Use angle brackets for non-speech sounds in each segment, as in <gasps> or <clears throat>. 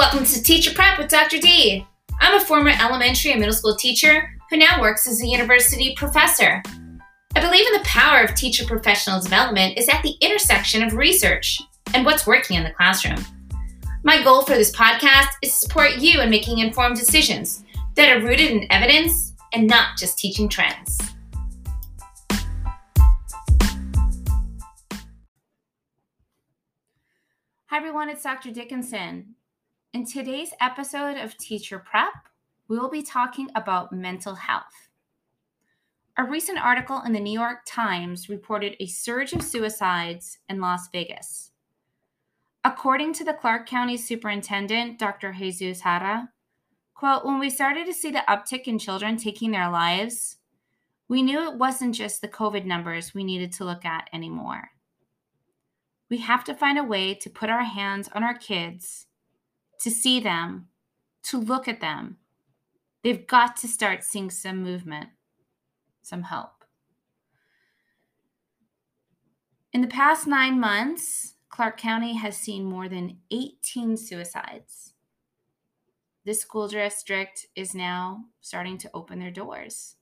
Welcome to Teacher Prep with Dr. D. I'm a former elementary and middle school teacher who now works as a university professor. I believe in the power of teacher professional development is at the intersection of research and what's working in the classroom. My goal for this podcast is to support you in making informed decisions that are rooted in evidence and not just teaching trends. Hi everyone, it's Dr. Dickinson. In today's episode of Teacher Prep, we will be talking about mental health. A recent article in the New York Times reported a surge of suicides in Las Vegas. According to the Clark County Superintendent, Dr. Jesus Jara, quote, when we started to see the uptick in children taking their lives, we knew it wasn't just the COVID numbers we needed to look at anymore. We have to find a way to put our hands on our kids to see them, to look at them. They've got to start seeing some movement, some help. In the past nine months, Clark County has seen more than 18 suicides. This school district is now starting to open their doors.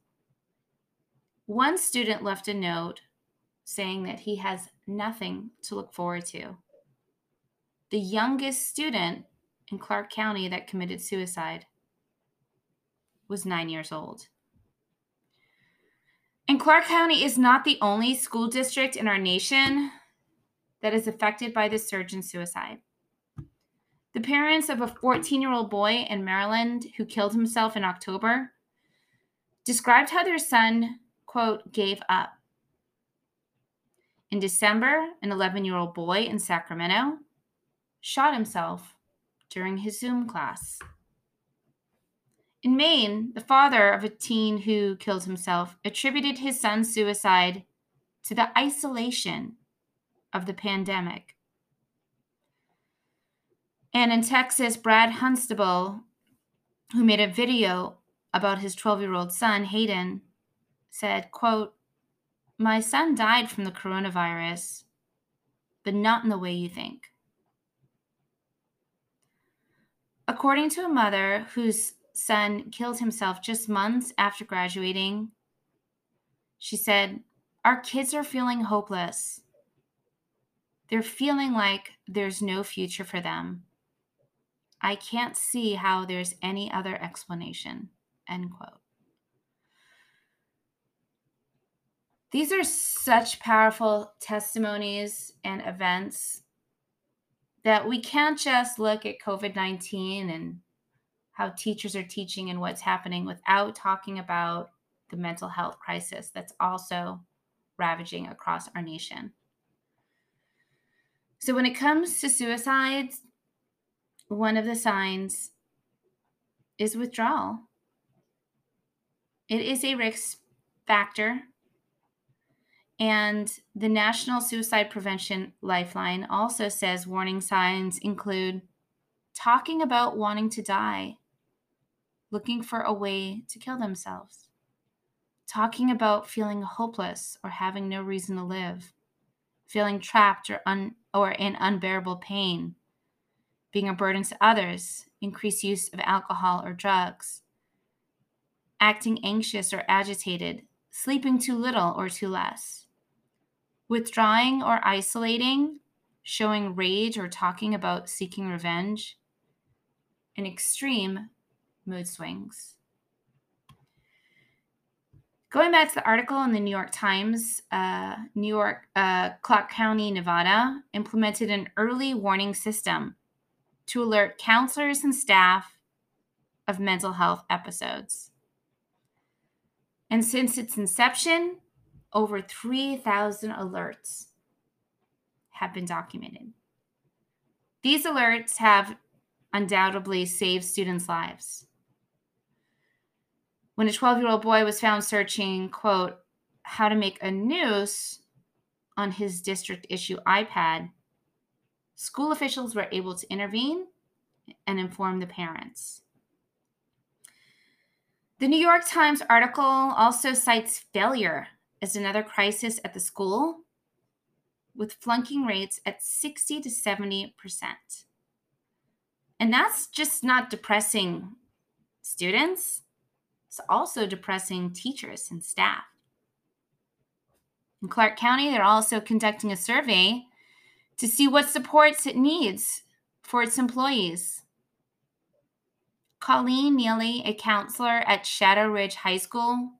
One student left a note saying that he has nothing to look forward to. The youngest student in Clark County that committed suicide was nine years old. And Clark County is not the only school district in our nation that is affected by the surge in suicide. The parents of a 14 year old boy in Maryland who killed himself in October described how their son, quote, gave up. In December, an 11 year old boy in Sacramento shot himself during his Zoom class. In Maine, the father of a teen who killed himself attributed his son's suicide to the isolation of the pandemic. And in Texas, Brad Hunstable, who made a video about his 12-year-old son, Hayden, said, quote, "My son died from the coronavirus, but not in the way you think." According to a mother whose son killed himself just months after graduating, she said, Our kids are feeling hopeless. They're feeling like there's no future for them. I can't see how there's any other explanation. End quote. These are such powerful testimonies and events that we can't just look at COVID 19 and how teachers are teaching and what's happening without talking about the mental health crisis that's also ravaging across our nation. So, when it comes to suicides, one of the signs is withdrawal. It is a risk factor and the National Suicide Prevention Lifeline also says warning signs include talking about wanting to die, looking for a way to kill themselves, talking about feeling hopeless or having no reason to live, feeling trapped or, un- or in unbearable pain, being a burden to others, increased use of alcohol or drugs, acting anxious or agitated, sleeping too little or too less Withdrawing or isolating, showing rage or talking about seeking revenge, and extreme mood swings. Going back to the article in the New York Times, uh, New York, uh, Clark County, Nevada implemented an early warning system to alert counselors and staff of mental health episodes. And since its inception, over 3,000 alerts have been documented. These alerts have undoubtedly saved students' lives. When a 12 year old boy was found searching, quote, how to make a noose on his district issue iPad, school officials were able to intervene and inform the parents. The New York Times article also cites failure is another crisis at the school with flunking rates at 60 to 70%. And that's just not depressing students, it's also depressing teachers and staff. In Clark County, they're also conducting a survey to see what supports it needs for its employees. Colleen Neely, a counselor at Shadow Ridge High School,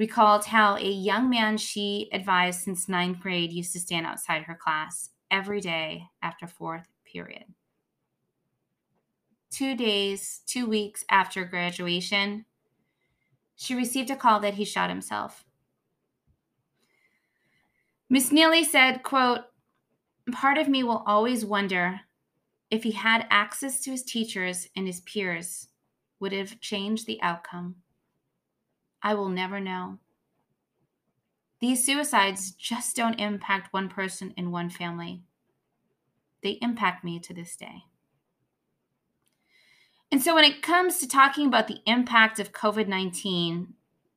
recalled how a young man she advised since ninth grade used to stand outside her class every day after fourth period. Two days, two weeks after graduation, she received a call that he shot himself. Miss Neely said, quote, part of me will always wonder if he had access to his teachers and his peers, would have changed the outcome. I will never know. These suicides just don't impact one person in one family. They impact me to this day. And so, when it comes to talking about the impact of COVID 19,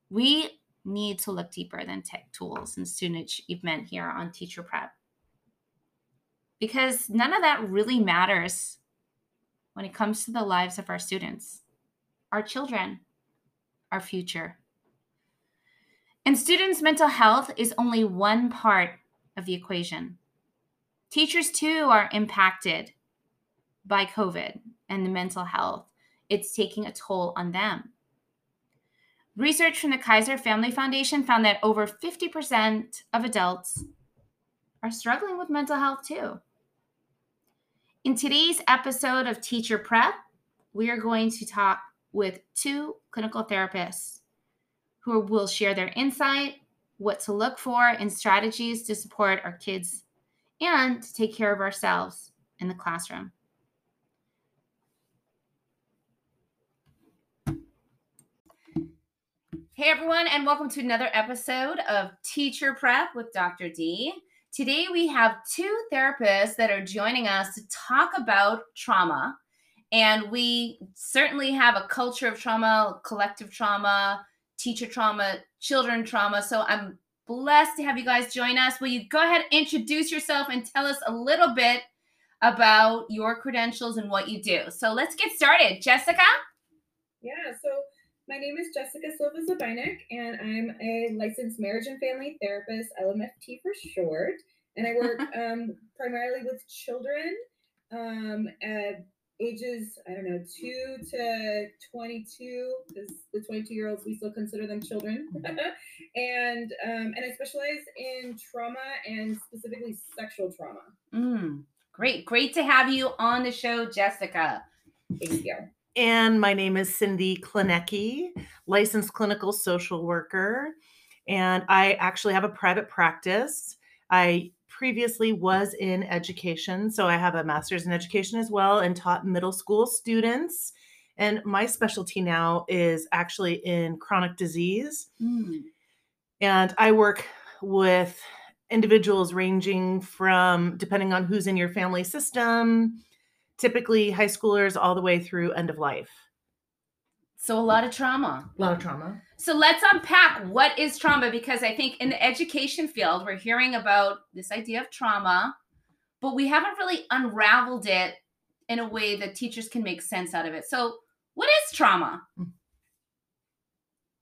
we need to look deeper than tech tools and student achievement here on Teacher Prep because none of that really matters when it comes to the lives of our students, our children, our future. And students' mental health is only one part of the equation. Teachers, too, are impacted by COVID and the mental health. It's taking a toll on them. Research from the Kaiser Family Foundation found that over 50% of adults are struggling with mental health, too. In today's episode of Teacher Prep, we are going to talk with two clinical therapists who will share their insight, what to look for, and strategies to support our kids and to take care of ourselves in the classroom. Hey everyone, and welcome to another episode of Teacher Prep with Dr. D. Today, we have two therapists that are joining us to talk about trauma. And we certainly have a culture of trauma, collective trauma, teacher trauma, children trauma. So I'm blessed to have you guys join us. Will you go ahead and introduce yourself and tell us a little bit about your credentials and what you do? So let's get started. Jessica? Yeah, so my name is Jessica Silva Zabinek, and I'm a licensed marriage and family therapist, LMFT for short. And I work <laughs> um, primarily with children um, at ages, I don't know, two to 22, because the 22 year olds, we still consider them children. <laughs> and um, and I specialize in trauma and specifically sexual trauma. Mm, great. Great to have you on the show, Jessica. Thank you. And my name is Cindy Klinecki, licensed clinical social worker. And I actually have a private practice. I previously was in education, so I have a master's in education as well and taught middle school students. And my specialty now is actually in chronic disease. Mm. And I work with individuals ranging from, depending on who's in your family system, typically high schoolers all the way through end of life. So a lot of trauma. A lot of trauma. So let's unpack what is trauma because I think in the education field we're hearing about this idea of trauma, but we haven't really unraveled it in a way that teachers can make sense out of it. So what is trauma?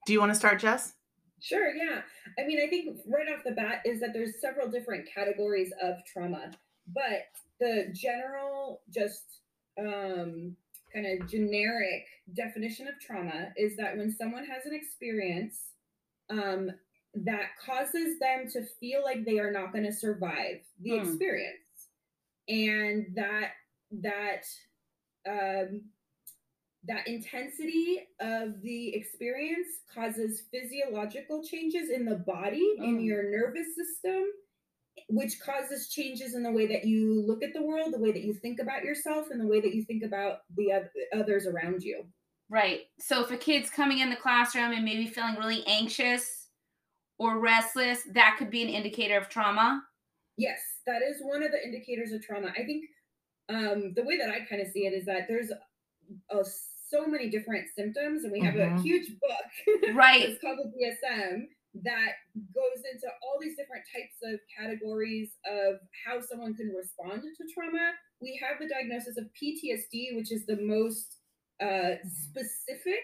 Do you want to start, Jess? Sure, yeah. I mean, I think right off the bat is that there's several different categories of trauma, but the general, just um, kind of generic definition of trauma is that when someone has an experience um, that causes them to feel like they are not going to survive the hmm. experience, and that that um, that intensity of the experience causes physiological changes in the body in hmm. your nervous system which causes changes in the way that you look at the world, the way that you think about yourself, and the way that you think about the others around you. Right. So if a kid's coming in the classroom and maybe feeling really anxious or restless, that could be an indicator of trauma. Yes, that is one of the indicators of trauma. I think um, the way that I kind of see it is that there's a, so many different symptoms, and we have mm-hmm. a huge book. <laughs> Right. it's called the DSM that goes into all these different types of categories of how someone can respond to trauma, we have the diagnosis of PTSD, which is the most uh, specific.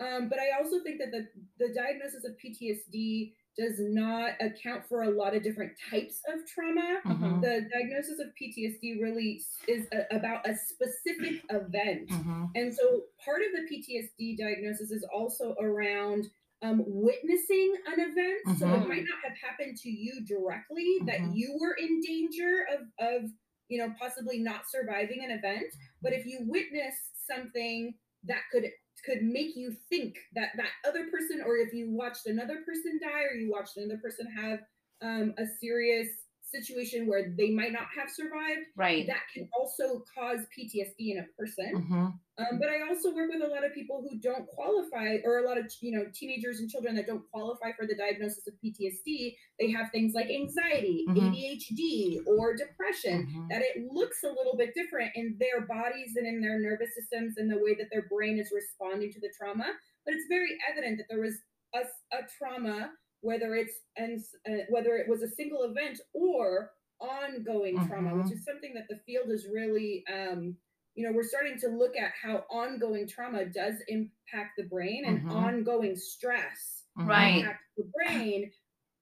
Um, but I also think that the, the diagnosis of PTSD does not account for a lot of different types of trauma. Mhm. The diagnosis of PTSD really is a, about a specific event. Mhm. And so part of the PTSD diagnosis is also around um, witnessing an event. So it Mhm. might not have happened to you directly that Mhm. you were in danger of, of, you know, possibly not surviving an event. But if you witness something that could could make you think that that other person, or if you watched another person die, or you watched another person have um, a serious situation where they might not have survived, Right. that can also cause PTSD in a person. Mhm. Um, but I also work with a lot of people who don't qualify, or a lot of you know teenagers and children that don't qualify for the diagnosis of PTSD. They have things like anxiety, Mhm. ADHD, or depression. Mhm. That it looks a little bit different in their bodies and in their nervous systems and the way that their brain is responding to the trauma. But it's very evident that there was a, a trauma, whether it's and uh, whether it was a single event or ongoing trauma, which Mhm. is something that the field is really um, you know, we're starting to look at how ongoing trauma does impact the brain and Mhm. ongoing stress Mhm. Right. impact the brain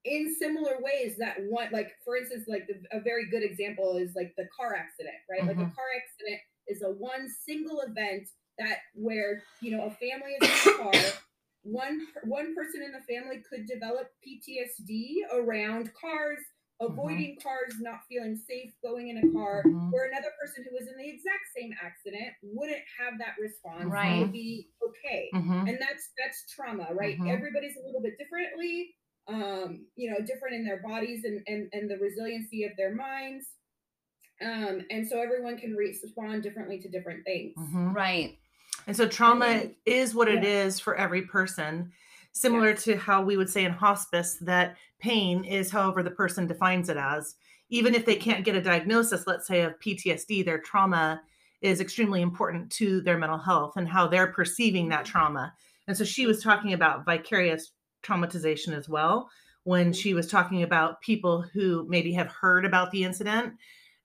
in similar ways that one like for instance like the, a very good example is like the car accident right like a car accident is a one single event that where you know a family is in a car <coughs> one one person in the family could develop PTSD around cars avoiding cars not feeling safe going in a car Mhm. where another person who was in the exact same accident wouldn't have that response Right. would be okay Mhm. and that's that's trauma right Mhm. everybody's a little bit differently um you know different in their bodies and and, and the resiliency of their minds um and so everyone can respond differently to different things Mhm. Right. And so trauma is what it yeah. is for every person, similar Yes. to how we would say in hospice that pain is however the person defines it as. Even if they mm-hmm. can't get a diagnosis, let's say of PTSD, their trauma is extremely important to their mental health and how they're perceiving that mm-hmm. trauma. And so she was talking about vicarious traumatization as well when mm-hmm. she was talking about people who maybe have heard about the incident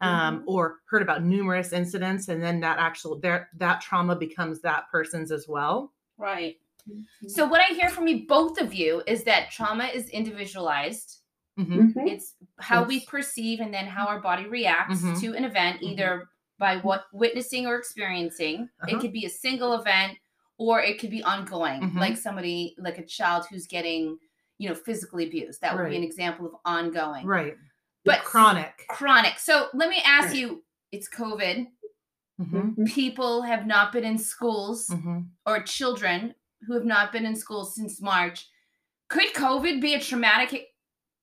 um, Mhm. or heard about numerous incidents and then that actual their that trauma becomes that person's as well Right. Mhm. So what I hear from you both of you is that trauma is individualized. Mhm. Mhm. It's how we perceive and then how our body reacts Mhm. to an event, either by what witnessing or experiencing. It Uh-huh. could be a single event or it could be ongoing, like somebody, like a child who's getting, you know, physically abused. That would be an example of ongoing. right But chronic chronic. So let me ask Right. you, it's COVID. Mhm. Mhm. People have not been in schools Mhm. or children who have not been in school since March. Could COVID be a traumatic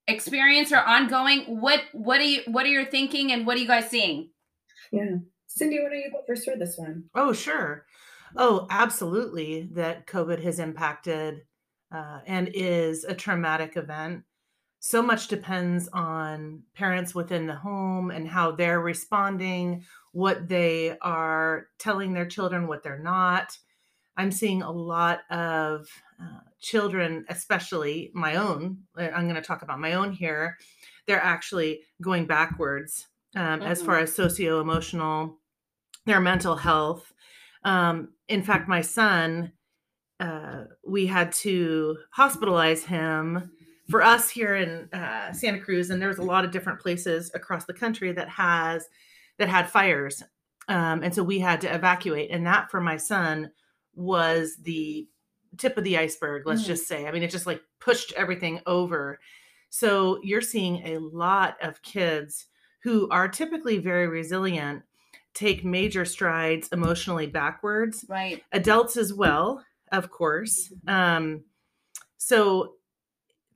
experience or ongoing? What what are you what are you thinking and what are you guys seeing? yeah cindy why don't you go first for this one oh sure oh absolutely that covid has impacted uh, and is a traumatic event so much depends on parents within the home and how they're responding what they are telling their children what they're not. I'm seeing a lot of uh, children especially my own uh, i'm going to talk about my own here they're actually going backwards um, as far as socio-emotional their mental health. Um, in fact my son uh, we had to hospitalize him for us here in uh, Santa Cruz, and there's a lot of different places across the country that has that had fires, um, and so we had to evacuate. And that for my son was the tip of the iceberg. Let's Mhm. just say. I mean, it just like pushed everything over. So you're seeing a lot of kids who are typically very resilient take major strides emotionally backwards Right. adults as well of course um so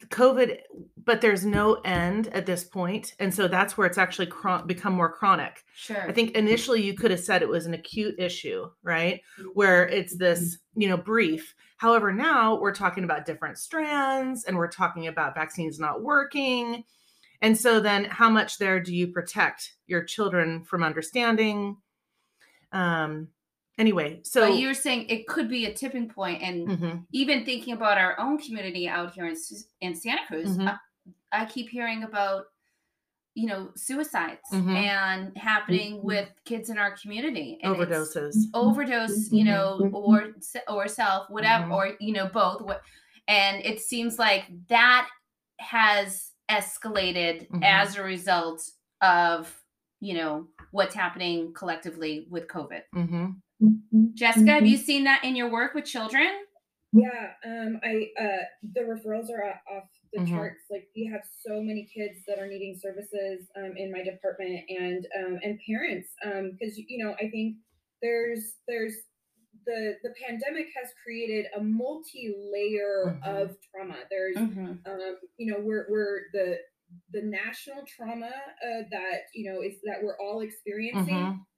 covid but there's no end at this point and so that's where it's actually chron- become more chronic. Sure. i think initially you could have said it was an acute issue right? Where it's this you know brief. However now we're talking about different strands and we're talking about vaccines not working. And so then how much there do you protect your children from understanding? Um anyway so you're saying it could be a tipping point and Mhm. even thinking about our own community out here in, in Santa Cruz, Mhm. I, I keep hearing about you know suicides Mhm. and happening Mhm. with kids in our community and Overdoses. overdose you know or or self whatever Mhm. or you know both what and it seems like that has escalated Mhm. as a result of you know what's happening collectively with covid hmm jessica have you seen that in your work with children Yeah, um, I uh, the referrals are off the Mhm. charts. Like we have so many kids that are needing services um, in my department, and um, and parents, because you know I think there's there's the the pandemic has created a multi-layer Mhm. of trauma. There's Mhm. um, you know we're we're the the national trauma uh, that you know is that we're all experiencing hmm but then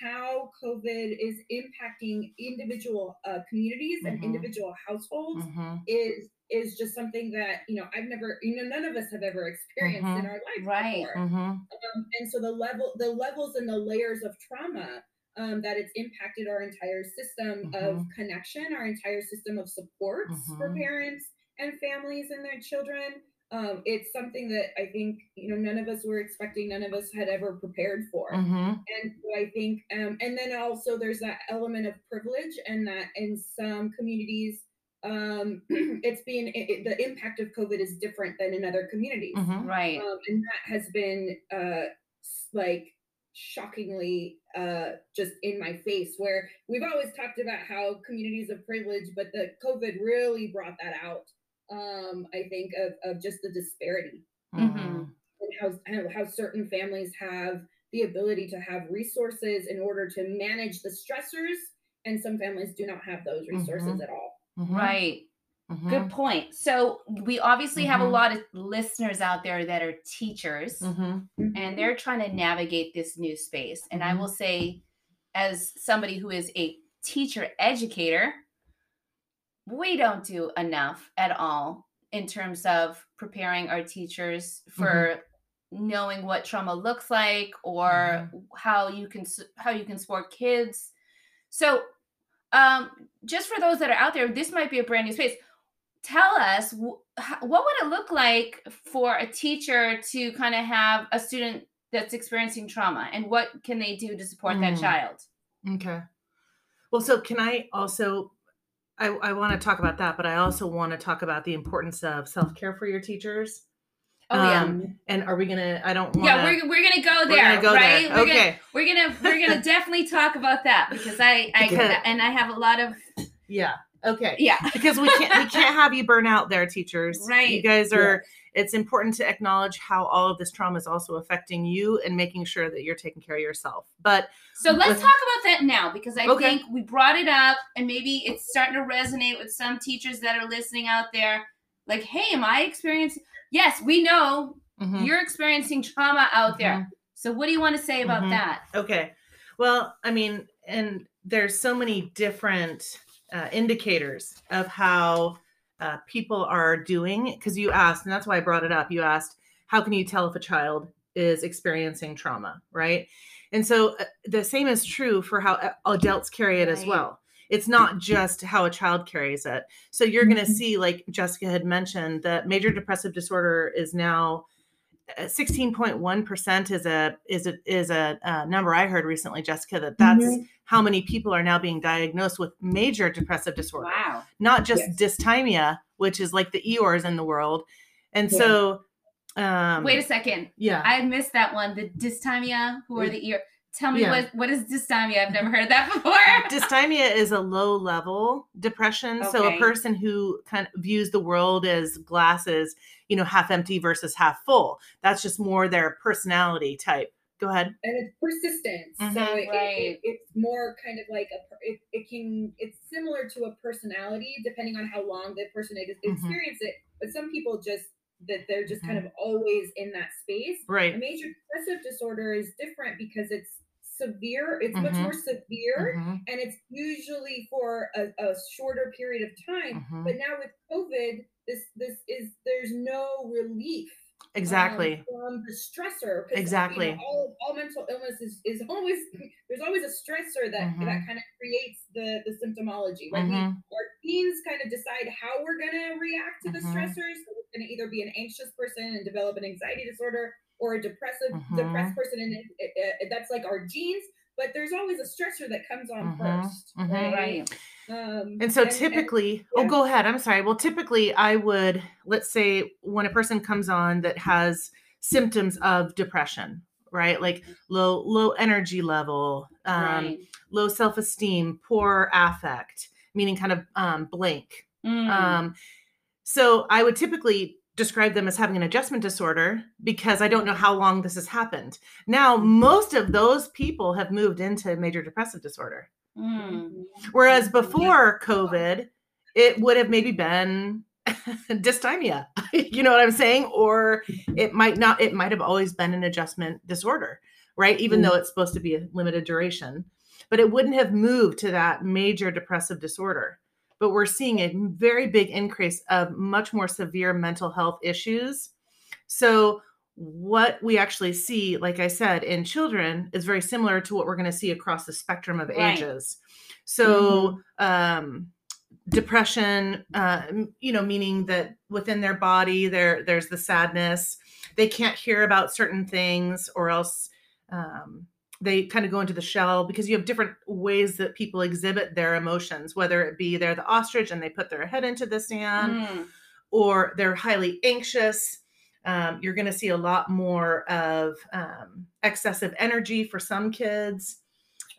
how COVID is impacting individual uh, communities and Mhm. individual households hmm is is just something that you know I've never you know none of us have ever experienced in Mhm. our lives Right. before. hmm Um, and so the level the levels and the layers of trauma um, that it's impacted our entire system of Mhm. connection, our entire system of supports for Mhm. parents and families and their children. Um, it's something that I think you know none of us were expecting, none of us had ever prepared for hmm and so I think, um, and then also there's that element of privilege, and that in some communities, um, <clears throat> it's being it, it- the impact of COVID is different than in other communities, hmm right um, and that has been uh, like shockingly uh, just in my face. Where we've always talked about how communities of privilege, but the COVID really brought that out. Um, I think of of just the disparity Mhm. and how, how how certain families have the ability to have resources in order to manage the stressors and some families do not have those resources Mhm. at all hmm right hmm Good point. So we obviously have a Mhm. lot of listeners out there that are teachers hmm and they're trying to navigate this new space. And I will say, as somebody who is a teacher educator, we don't do enough at all in terms of preparing our teachers for knowing what trauma looks like or how you can how you can support kids. So um just for those that are out there this might be a brand new space tell us wh- what would it look like for a teacher to kind of have a student that's experiencing trauma and what can they do to support that Mm. child Okay. Well, so can I also? I, I want to talk about that, but I also want to talk about the importance of self care for your teachers. oh yeah Um, And are we gonna? I don't. Wanna, yeah we're, we're gonna go we're there gonna go right there. we're okay. gonna we're gonna we're gonna <laughs> definitely talk about that because i i Because- and i have a lot of Yeah. Okay. yeah <laughs> Because we can't we can't have you burn out there, teachers. Right. You guys are. It's important to acknowledge how all of this trauma is also affecting you and making sure that you're taking care of yourself. But So let's With- talk about that now because I Okay. think we brought it up and maybe it's starting to resonate with some teachers that are listening out there. Like, hey, am I experiencing? Yes, we know Mhm. you're experiencing trauma out there. Mhm. So what do you want to say about Mhm. that? Okay. Well, I mean, and there's so many different uh, indicators of how uh, people are doing. Because you asked, and that's why I brought it up. You asked, how can you tell if a child is experiencing trauma, right? And so uh, the same is true for how adults carry it as well. It's not just how a child carries it. So you're going to Mhm. see, like Jessica had mentioned, that major depressive disorder is now uh, 16.1% is a is a is a uh, number I heard recently, Jessica, that that's Mhm. How many people are now being diagnosed with major depressive disorder, Wow. not just Yes. dysthymia, which is like the Eeyores in the world. And Yeah. so, um, Wait a second. yeah, I missed that one. The dysthymia, who are the ear? Tell me Yeah. what what is dysthymia? I've never heard that <laughs> before. dysthymia is a low level depression. So a person who kind of views the world as glasses, you know, half empty versus half full. That's just more their personality type. Go ahead. and it's persistent so Mhm. it, Right. it- it's more kind of like a it, it can it's similar to a personality depending on how long the person has Mhm. experienced it but some people just that they're just kind Mm-hmm. of always in that space A Right. major depressive disorder is different because it's severe, it's much Mhm. more severe, Mhm, and it's usually for a, a shorter period of time. mhm. But now with COVID, this this is there's no relief um, Exactly. from the stressor. 'cause, you know, Exactly. all, all mental illness is, is always <laughs> there's always a stressor that Mhm. that kind of creates the the symptomology. Right? We- Mhm, our teens kind of decide how we're going to react to the Mhm. stressors. So it's going to either be an anxious person and develop an anxiety disorder, or a depressive Mhm. depressed person, and it, it, it- that's like our genes. But there's always a stressor that comes on Mhm, 1st mhm. right? Right. Um, And so typically, oh, yeah. go ahead. I'm sorry. Well, typically, I would, let's say, when a person comes on that has symptoms of depression, right? Like low, low energy level, um, right. low self esteem, poor affect, meaning kind of um, blank. Mm. Um, so I would typically describe them as having an adjustment disorder because I don't know how long this has happened. Now, most of those people have moved into major depressive disorder. Mm. Whereas before COVID, it would have maybe been <laughs> dysthymia. <laughs> you know what I'm saying? Or it might not, it might have always been an adjustment disorder, right? Even though it's supposed to be a limited duration, but it wouldn't have moved to that major depressive disorder. But we're seeing a very big increase of much more severe mental health issues. So, what we actually see, like I said, in children is very similar to what we're going to see across the spectrum of Right. ages. So, um, depression, uh, you know, meaning that within their body, there there's the sadness. They can't hear about certain things, or else um, they kind of go into the shell because you have different ways that people exhibit their emotions. Whether it be they're the ostrich and they put their head into the sand, Mm. or they're highly anxious. Um, you're going to see a lot more of um, excessive energy for some kids.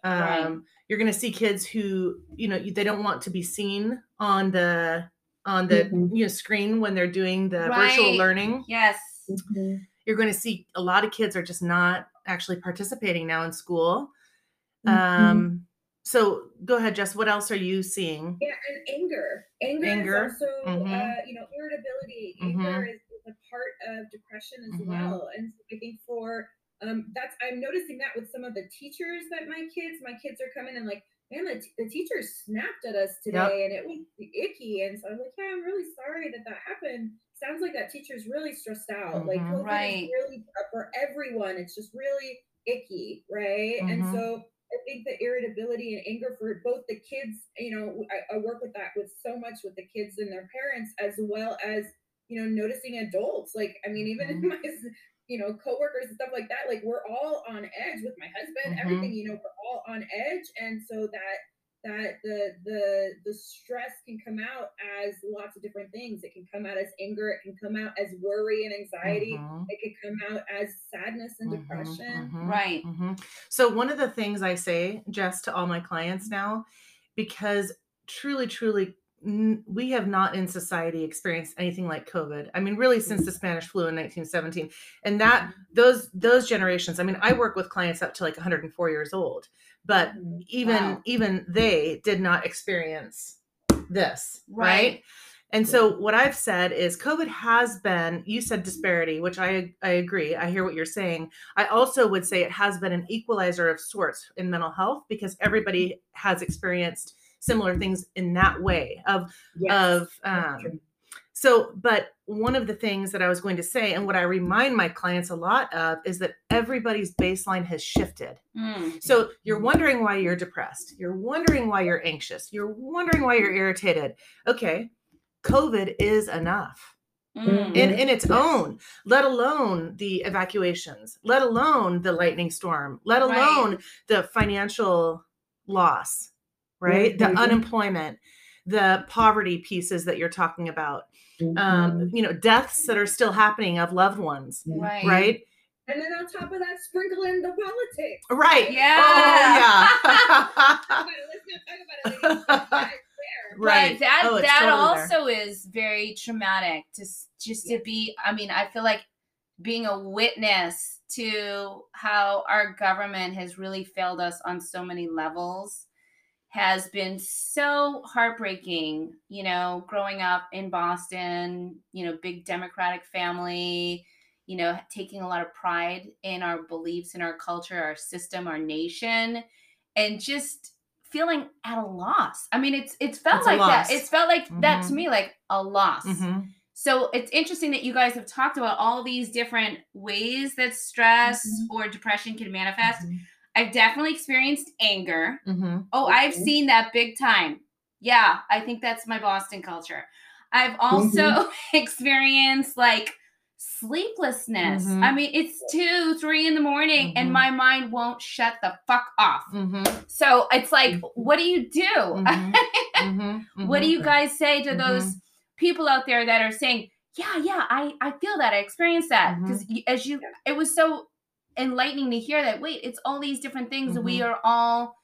Um, Right. You're going to see kids who, you know, they don't want to be seen on the on the Mhm. you know screen when they're doing the virtual learning. Yes. Mhm. You're going to see a lot of kids are just not actually participating now in school. Mhm. Um, so go ahead, Jess. What else are you seeing? Yeah, and anger. Anger, Anger. is also, Mhm. uh, you know, irritability. Mhm. Anger is, is a part of depression as Mhm. well. And so I think for um, that's I'm noticing that with some of the teachers that my kids, my kids are coming and like, man, the, t- the teacher snapped at us today and it was icky. And so I'm like, yeah, I'm really sorry that that happened. Sounds like that teacher's really stressed out. Like, Mhm. COVID is really for everyone. It's just really icky, right? And Mhm. so I think the irritability and anger for both the kids, you know, I, I work with that with so much with the kids and their parents, as well as, you know, noticing adults. Like, I mean, even in <laughs> my, you know, coworkers and stuff like that, like we're all on edge with my husband, Mhm. everything, you know, we're all on edge. And so that, that the the the stress can come out as lots of different things. It can come out as anger. It can come out as worry and anxiety. Mhm. It could come out as sadness and Mhm, depression. mhm. Right. Mhm. So one of the things I say, Jess, to all my clients now, because truly, truly, n- we have not in society experienced anything like COVID. I mean, really, since the Spanish flu in 1917, and that those those generations. I mean, I work with clients up to like 104 years old, but Mhm. even Wow. even they did not experience this, right? Right. And so what I've said is COVID has been you said disparity, which I I agree. I hear what you're saying. I also would say it has been an equalizer of sorts in mental health because everybody has experienced similar things in that way of Yes. of um so but one of the things that I was going to say and what I remind my clients a lot of is that everybody's baseline has shifted. Mm. So you're wondering why you're depressed. You're wondering why you're anxious. You're wondering why you're irritated. Okay, COVID is enough Mm. in, in its own, let alone the evacuations, let alone the lightning storm, let Right. alone the financial loss, right? The Mhm. unemployment, the poverty pieces that you're talking about, Mm-hmm. um, you know, deaths that are still happening of loved ones, Right. right? And then on top of that, sprinkle in the politics. Right. Yeah. Oh, about. <laughs> Let's not talk about it. yeah, it's there. <laughs> But Right. that Oh, that totally also is very traumatic to s- just to be I mean, I feel like being a witness to how our government has really failed us on so many levels has been so heartbreaking, you know, growing up in Boston, you know, big democratic family, you know, taking a lot of pride in our beliefs in our culture, our system, our nation, and just feeling at a loss. I mean, it's it's felt It's like that. It's felt like that to Mhm. me, like a loss. Mhm. So it's interesting that you guys have talked about all these different ways that stress or depression can manifest. I've definitely experienced anger. Mhm. Oh, I've Mhm. seen that big time. Yeah, I think that's my Boston culture. I've also <laughs> experienced like sleeplessness. Mhm. I mean, it's two, three in the morning, Mhm. and my mind won't shut the fuck off. Mm-hmm. So it's like, what do you do? Mhm. <laughs> Mm-hmm. what do you guys say to those people out there that are saying, "Yeah, yeah, I I feel that, I experienced that," because as you, it was so enlightening to hear that. Wait, it's all these different things, and we are all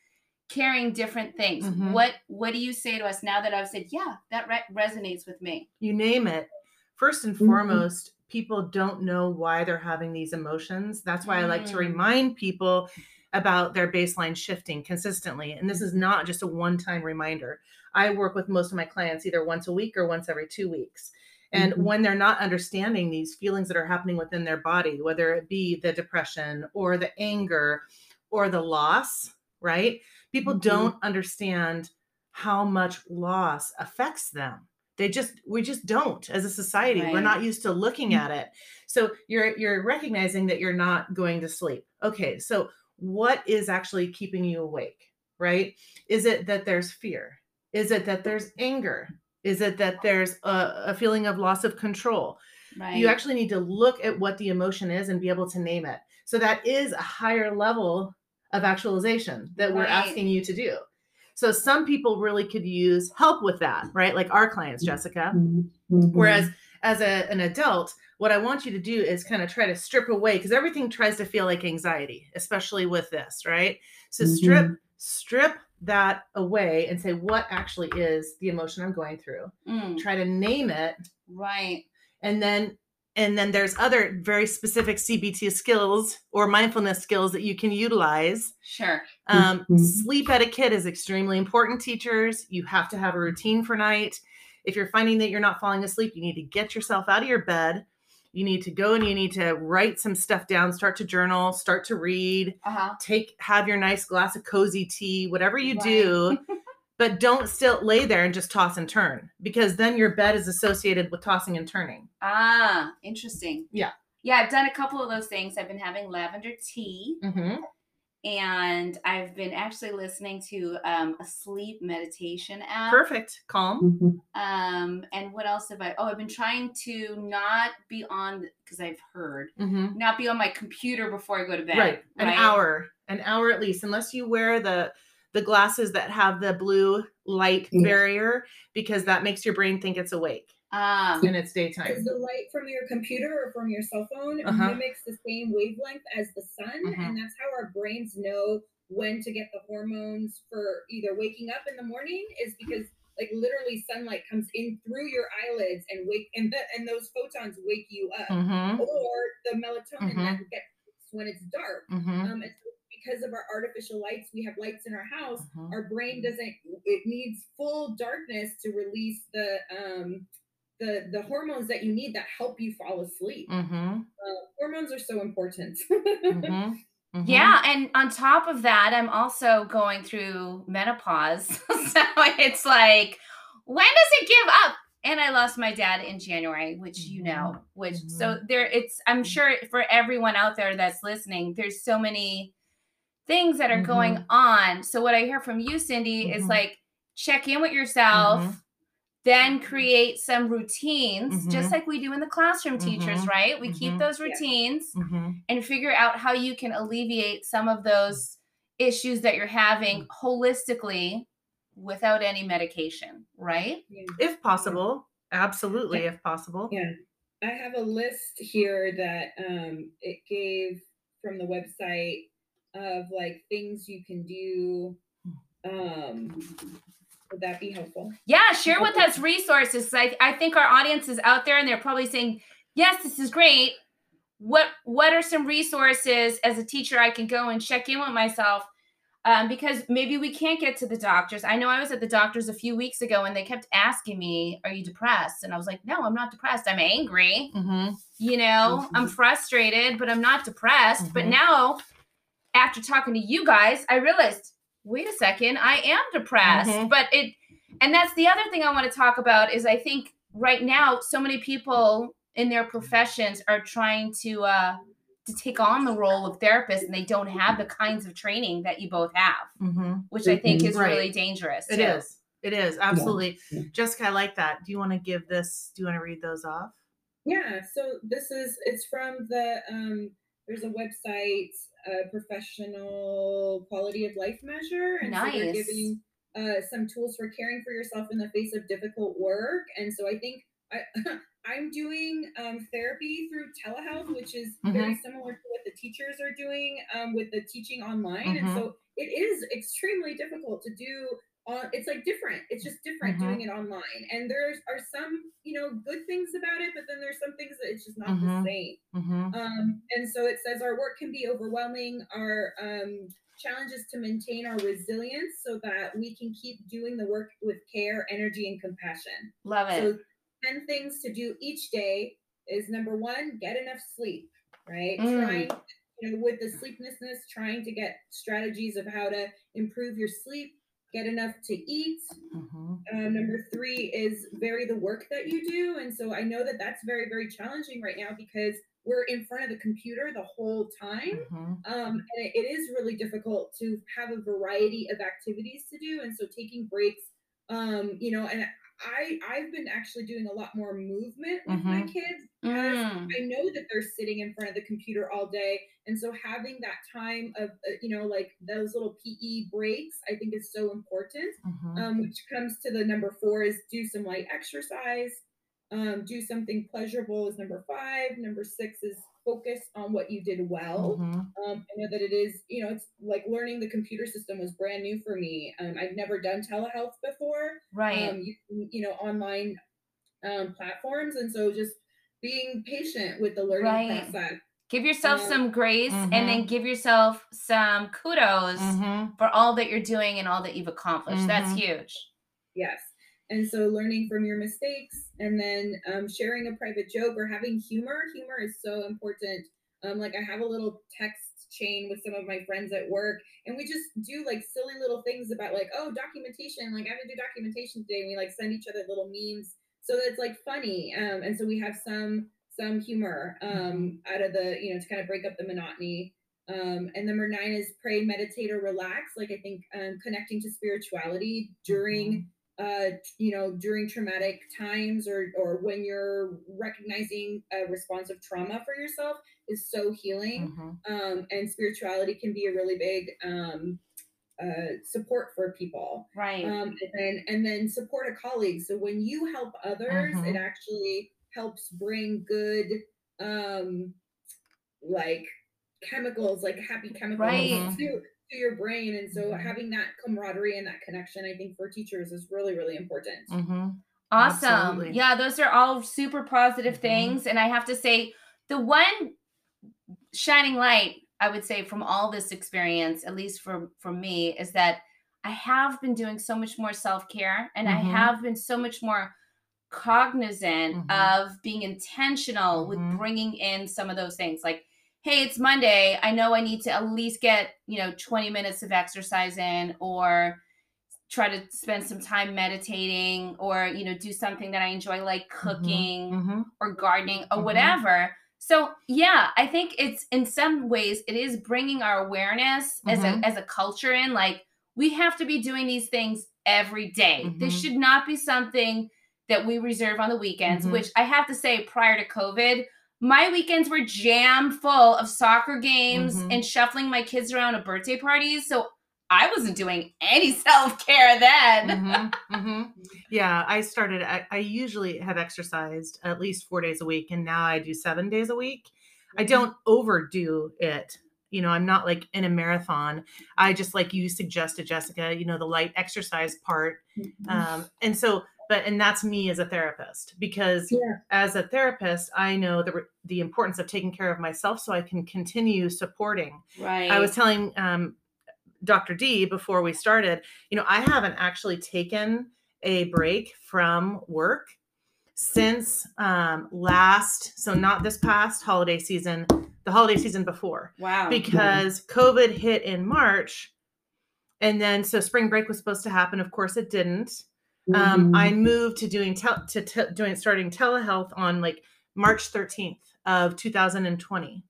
carrying different things. Mhm. What What do you say to us now that I've said, "Yeah, that re- resonates with me"? you name it first and Mhm. foremost people don't know why they're having these emotions that's why i like to Mm. remind people about their baseline shifting consistently and this is not just a one time reminder i work with most of my clients either once a week or once every two weeks and Mhm. when they're not understanding these feelings that are happening within their body whether it be the depression or the anger or the loss right? People Mhm. don't understand how much loss affects them. They just we just don't as a society. We're not used to looking at it. So you're you're recognizing that you're not going to sleep. Okay so what is actually keeping you awake right? Is it that there's fear? Is it that there's anger is it that there's a, a feeling of loss of control? Right. you actually need to look at what the emotion is and be able to name it. So that is a higher level of actualization that we're asking you to do. So some people really could use help with that right? Like our clients mm-hmm. jessica. Mm-hmm. Whereas as a, an adult, what I want you to do is kind of try to strip away because everything tries to feel like anxiety, especially with this, right? So strip mm-hmm. strip that away and say what actually is the emotion I'm going through. Mm, Try to name it right. and then and then there's other very specific CBT skills or mindfulness skills that you can utilize Sure. um, Mhm. Sleep etiquette is extremely important, teachers. You have to have a routine for night. If you're finding that you're not falling asleep, you need to get yourself out of your bed. You need to go and you need to write some stuff down, start to journal, start to read, Uh huh. take have your nice glass of cozy tea, whatever you Right. do. <laughs> but don't still lay there and just toss and turn because then your bed is associated with tossing and turning. Ah, interesting. Yeah. Yeah, I've done a couple of those things. I've been having lavender tea, Mm-hmm. And I've been actually listening to um, a sleep meditation app. Perfect. Calm. Um, and what else have I? Oh, I've been trying to not be on because I've heard Mm-hmm. not be on my computer before I go to bed. right an hour an hour at least unless you wear the the glasses that have the blue light Yeah. barrier because that makes your brain think it's awake Um, and it's daytime Because the light from your computer or from your cell phone Uh-huh. mimics the same wavelength as the sun, Mhm. and that's how our brains know when to get the hormones for either waking up in the morning is because like literally sunlight comes in through your eyelids and wake and the, and those photons wake you up, mm-hmm, or the melatonin that gets when it's dark. mm-hmm, Um, it's because of our artificial lights, we have lights in our house. Mhm. Our brain doesn't. It needs full darkness to release the um, the the hormones that you need that help you fall asleep. mm-hmm, Uh, hormones are so important. <laughs> mm-hmm, Yeah, and on top of that, I'm also going through menopause. <laughs> so it's like, when does it give up? And I lost my dad in January, which you know, which so there it's I'm sure for everyone out there that's listening, there's so many things that are going on. So what I hear from you, Cindy, is like check in with yourself. Then create some routines, just Mhm. like we do in the classroom teachers, Mhm. right? We keep Mhm. those routines mm-hmm. and figure out how you can alleviate some of those issues that you're having Mm. holistically without any medication, right? Yeah. if possible absolutely if possible Yeah. I have a list here that um, it gave from the website of like things you can do. Um, would that be helpful? Yeah, share with us resources. I, I think our audience is out there and they're probably saying, yes, this is great. What what are some resources as a teacher I can go and check in with myself? Um, because maybe we can't get to the doctors. I know I was at the doctors a few weeks ago and they kept asking me, Are you depressed? And I was like, No, I'm not depressed. I'm angry. mm-hmm. you know i'm frustrated but i'm not depressed but Mhm. now after talking to you guys i realized wait a second i am depressed Mhm. but it and that's the other thing i want to talk about is i think right now so many people in their professions are trying to uh to take on the role of therapist and they don't have the kinds of training that you both have Mm-hmm. which i think is Right. really dangerous It too. is. It is absolutely. Yeah. Jessica, I like that. Do you want to give this? Do you want to read those off? Yeah, so this is it's from the um there's a website, uh, professional quality of life measure, and so they're giving uh, some tools for caring for yourself in the face of difficult work. And so I think I <laughs> I'm doing um, therapy through telehealth, which is very similar to what the teachers are doing um, with the teaching online. And Mhm. so it is extremely difficult to do. On, it's like different. It's just different Mhm. doing it online. And there's are some, you know, good things about it, but then there's some things that it's just not Mhm. the same. Mhm. Um, and so it says our work can be overwhelming. Our um, challenge is to maintain our resilience so that we can keep doing the work with care, energy, and compassion. Love it. So, 10 things to do each day is number one, get enough sleep, right? Mm. Trying, you know, with the sleeplessness, trying to get strategies of how to improve your sleep, get enough to eat, Mhm. um, number three is vary the work that you do. And so I know that that's very, very challenging right now because we're in front of the computer the whole time. Mhm. Um, and it, it is really difficult to have a variety of activities to do. And so taking breaks, um, you know, and I, I've been actually doing a lot more movement with my Mhm. kids Mm. I know that they're sitting in front of the computer all day. And so having that time of, uh, you know, like those little PE breaks, I think is so important. Mhm. Um, which comes to the number four is do some light exercise. Um, do something pleasurable is number five. Number six is focus on what you did well. Mhm. Um, I know that it is, you know, it's like learning the computer system was brand new for me. Um, I've never done telehealth before Right. um, you, you know, online um, platforms. And so just being patient with the learning Right. process. give yourself um, some grace and Mhm. then give yourself some kudos Mhm. for all that you're doing and all that you've accomplished. That's Mhm. huge. Yes. And so learning from your mistakes and then um, sharing a private joke or having humor. Humor is so important. Um, like I have a little text chain with some of my friends at work and we just do like silly little things about like, oh, documentation. Like I have to do documentation today. And we like send each other little memes so that it's like funny. Um, and so we have some some humor um, out of the, you know, to kind of break up the monotony. Um, and number nine is pray, meditate, or relax. Like I think um, connecting to spirituality during uh, you know, during traumatic times or or when you're recognizing a response of trauma for yourself is so healing. Mhm. Um, and spirituality can be a really big um, uh, support for people. Right. Um, and then and then support a colleague. So when you help others, it Mhm. actually helps bring good um like chemicals, like happy chemicals Right. to to your brain. And so Mhm. having that camaraderie and that connection, I think for teachers is really, really important. Mhm. Awesome. Absolutely. Yeah, those are all super positive Mhm. things. And I have to say, the one shining light, I would say, from all this experience, at least for, for me, is that I have been doing so much more self care and I Mhm. have been so much more cognizant Mhm. of being intentional with bringing in some of those things. Like, hey, it's Monday. I know I need to at least get, you know, 20 minutes of exercise in or try to spend some time meditating or you know do something that i enjoy like cooking Mhm. or gardening or Mhm. whatever so yeah i think it's in some ways it is bringing our awareness as Mhm. a as a culture in like we have to be doing these things every day. this Mhm. should not be something that we reserve on the weekends which i have to say prior to covid my weekends were jam full of soccer games Mhm. and shuffling my kids around at birthday parties so i wasn't doing any <laughs> self-care then Mhm, <laughs> mhm. Yeah, I started. I, I usually have exercised at least four days a week, and now I do seven days a week. I don't overdo it. You know, I'm not like in a marathon. I just like you suggested, Jessica. You know, the light exercise part, Mhm. um, and so, but and that's me as a therapist because Yeah. as a therapist, I know the the importance of taking care of myself so I can continue supporting right I was telling um, Dr. D before we started, you know, I haven't actually taken a break from work since um, last, so not this past holiday season, the holiday season before, wow because COVID hit in March. And then, so spring break was supposed to happen. Of course, it didn't. Um, I moved to doing tel- to te- doing starting telehealth on like March 13th of 2020.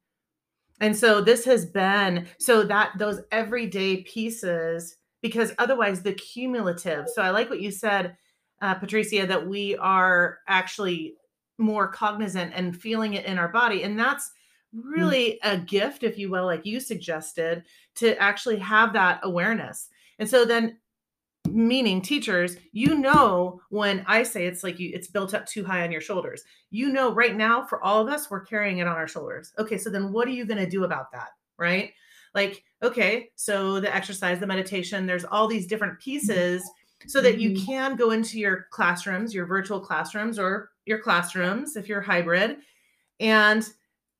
And so this has been so that those everyday pieces because otherwise the cumulative. So I like what you said, uh, Patricia, that we are actually more cognizant and feeling it in our body. And that's really a gift, if you will, like you suggested, to actually have that awareness. And so then meaning teachers you know when i say it's like you it's built up too high on your shoulders you know right now for all of us we're carrying it on our shoulders okay so then what are you going to do about that right like okay so the exercise the meditation there's all these different pieces so that you Mhm. can go into your classrooms your virtual classrooms or your classrooms if you're hybrid and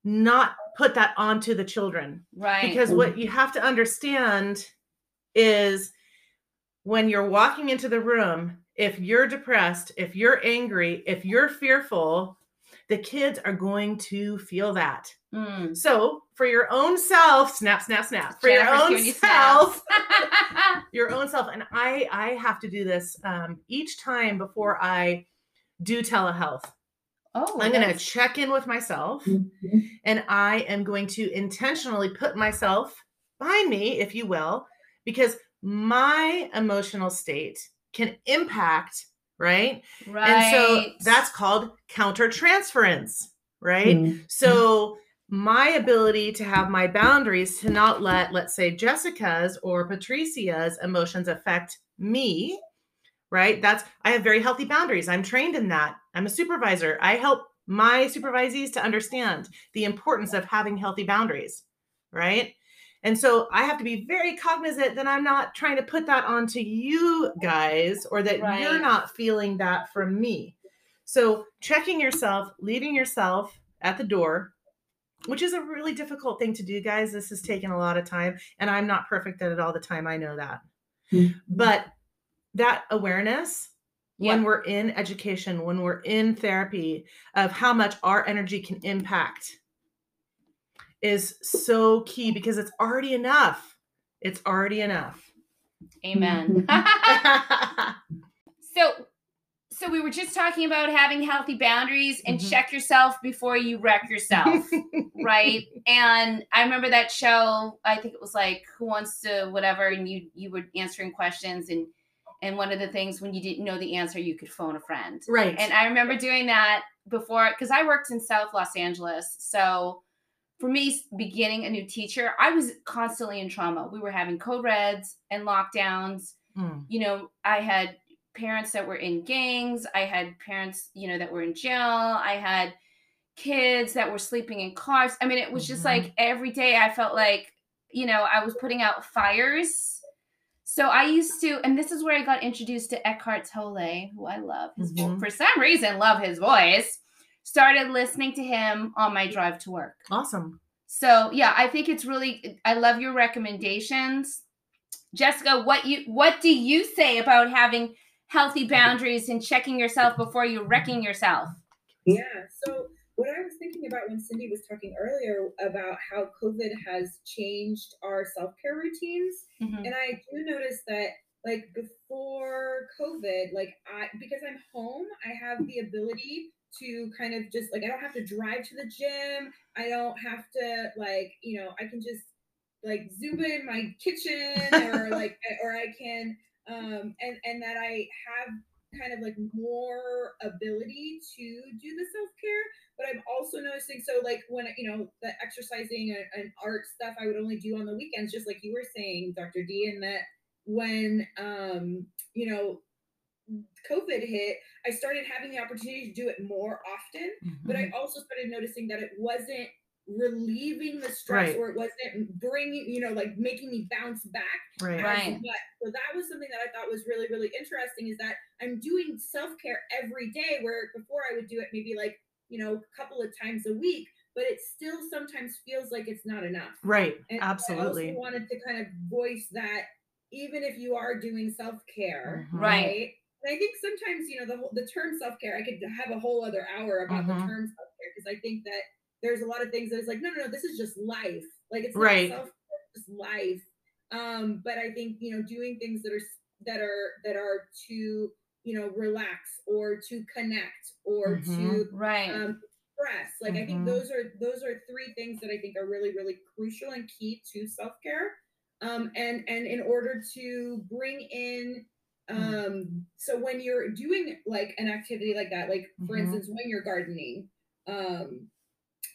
not put that onto the children Right. because what you have to understand is when you're walking into the room, if you're depressed, if you're angry, if you're fearful, the kids are going to feel that. Mm. So, for your own self, snap, snap, snap. For Jennifer's your own you self, <laughs> your own self. And I, I have to do this um, each time before I do telehealth. oh, I'm going to check in with myself and I am going to intentionally put myself behind me, if you will, because my emotional state can impact, right? right. And so that's called countertransference, right? Mm-hmm. So my ability to have my boundaries to not let, let's say, Jessica's or Patricia's emotions affect me, right? That's I have very healthy boundaries. I'm trained in that. I'm a supervisor. I help my supervisees to understand the importance of having healthy boundaries, right? And so I have to be very cognizant that I'm not trying to put that onto you guys or that Right. you're not feeling that from me. So checking yourself, leaving yourself at the door, which is a really difficult thing to do, guys. This has taken a lot of time, and I'm not perfect at it all the time. I know that. Mhm. But that awareness Yeah. when we're in education, when we're in therapy, of how much our energy can impact is so key because it's already enough. It's already enough. Amen. <laughs> so so we were just talking about having healthy boundaries and Mhm. check yourself before you wreck yourself. <laughs> right and i remember that show i think it was like who wants to whatever and you you were answering questions and and one of the things when you didn't know the answer you could phone a friend right. and i remember doing that before because i worked in south los angeles so for me beginning a new teacher i was constantly in trauma we were having code reds and lockdowns Mm, you know, I had parents that were in gangs. I had parents, you know, that were in jail. I had kids that were sleeping in cars. I mean, it was just Mhm. like every day I felt like, you know, I was putting out fires. So I used to, and this is where I got introduced to Eckhart Tolle, who I love. His Mhm. for some reason, love his voice. Started listening to him on my drive to work. awesome. So yeah, I think it's really I love your recommendations. Jessica, what you what do you say about having healthy boundaries and checking yourself before you're wrecking yourself? Yeah. So what I was thinking about when Cindy was talking earlier about how COVID has changed our self-care routines, Mhm. and I do notice that like before COVID, like I because I'm home, I have the ability to kind of just like I don't have to drive to the gym. I don't have to like, you know, I can just like zoom in my kitchen or <laughs> like or I can um and and that I have kind of like more ability to do the self-care but i'm also noticing so like when you know the exercising and, and art stuff i would only do on the weekends just like you were saying dr d and that when um you know covid hit i started having the opportunity to do it more often but Mhm. I also started noticing that it wasn't relieving the stress Right. or it wasn't bringing, you know, like making me bounce back. right. as Right. So that was something that I thought was really, really interesting is that I'm doing self care every day, where before I would do it maybe like, you know, a couple of times a week, but it still sometimes feels like it's not enough. Right. And I Absolutely. also wanted to kind of voice that even if you are doing self care, Mhm. Right. right? And I think sometimes, you know, the whole, the term self care, I could have a whole other hour about Mhm. the term self care because I think that there's a lot of things that is like, no, no, no, this is just life. Like it's Right. not self just life. Um, but I think you know, doing things that are that are that are to you know relax or to connect or to Right. um, express. Like I think Mhm. those are those are three things that I think are really really crucial and key to self care. Um, and and in order to bring in Mm. um so when you're doing like an activity like that like for Mhm. instance when you're gardening um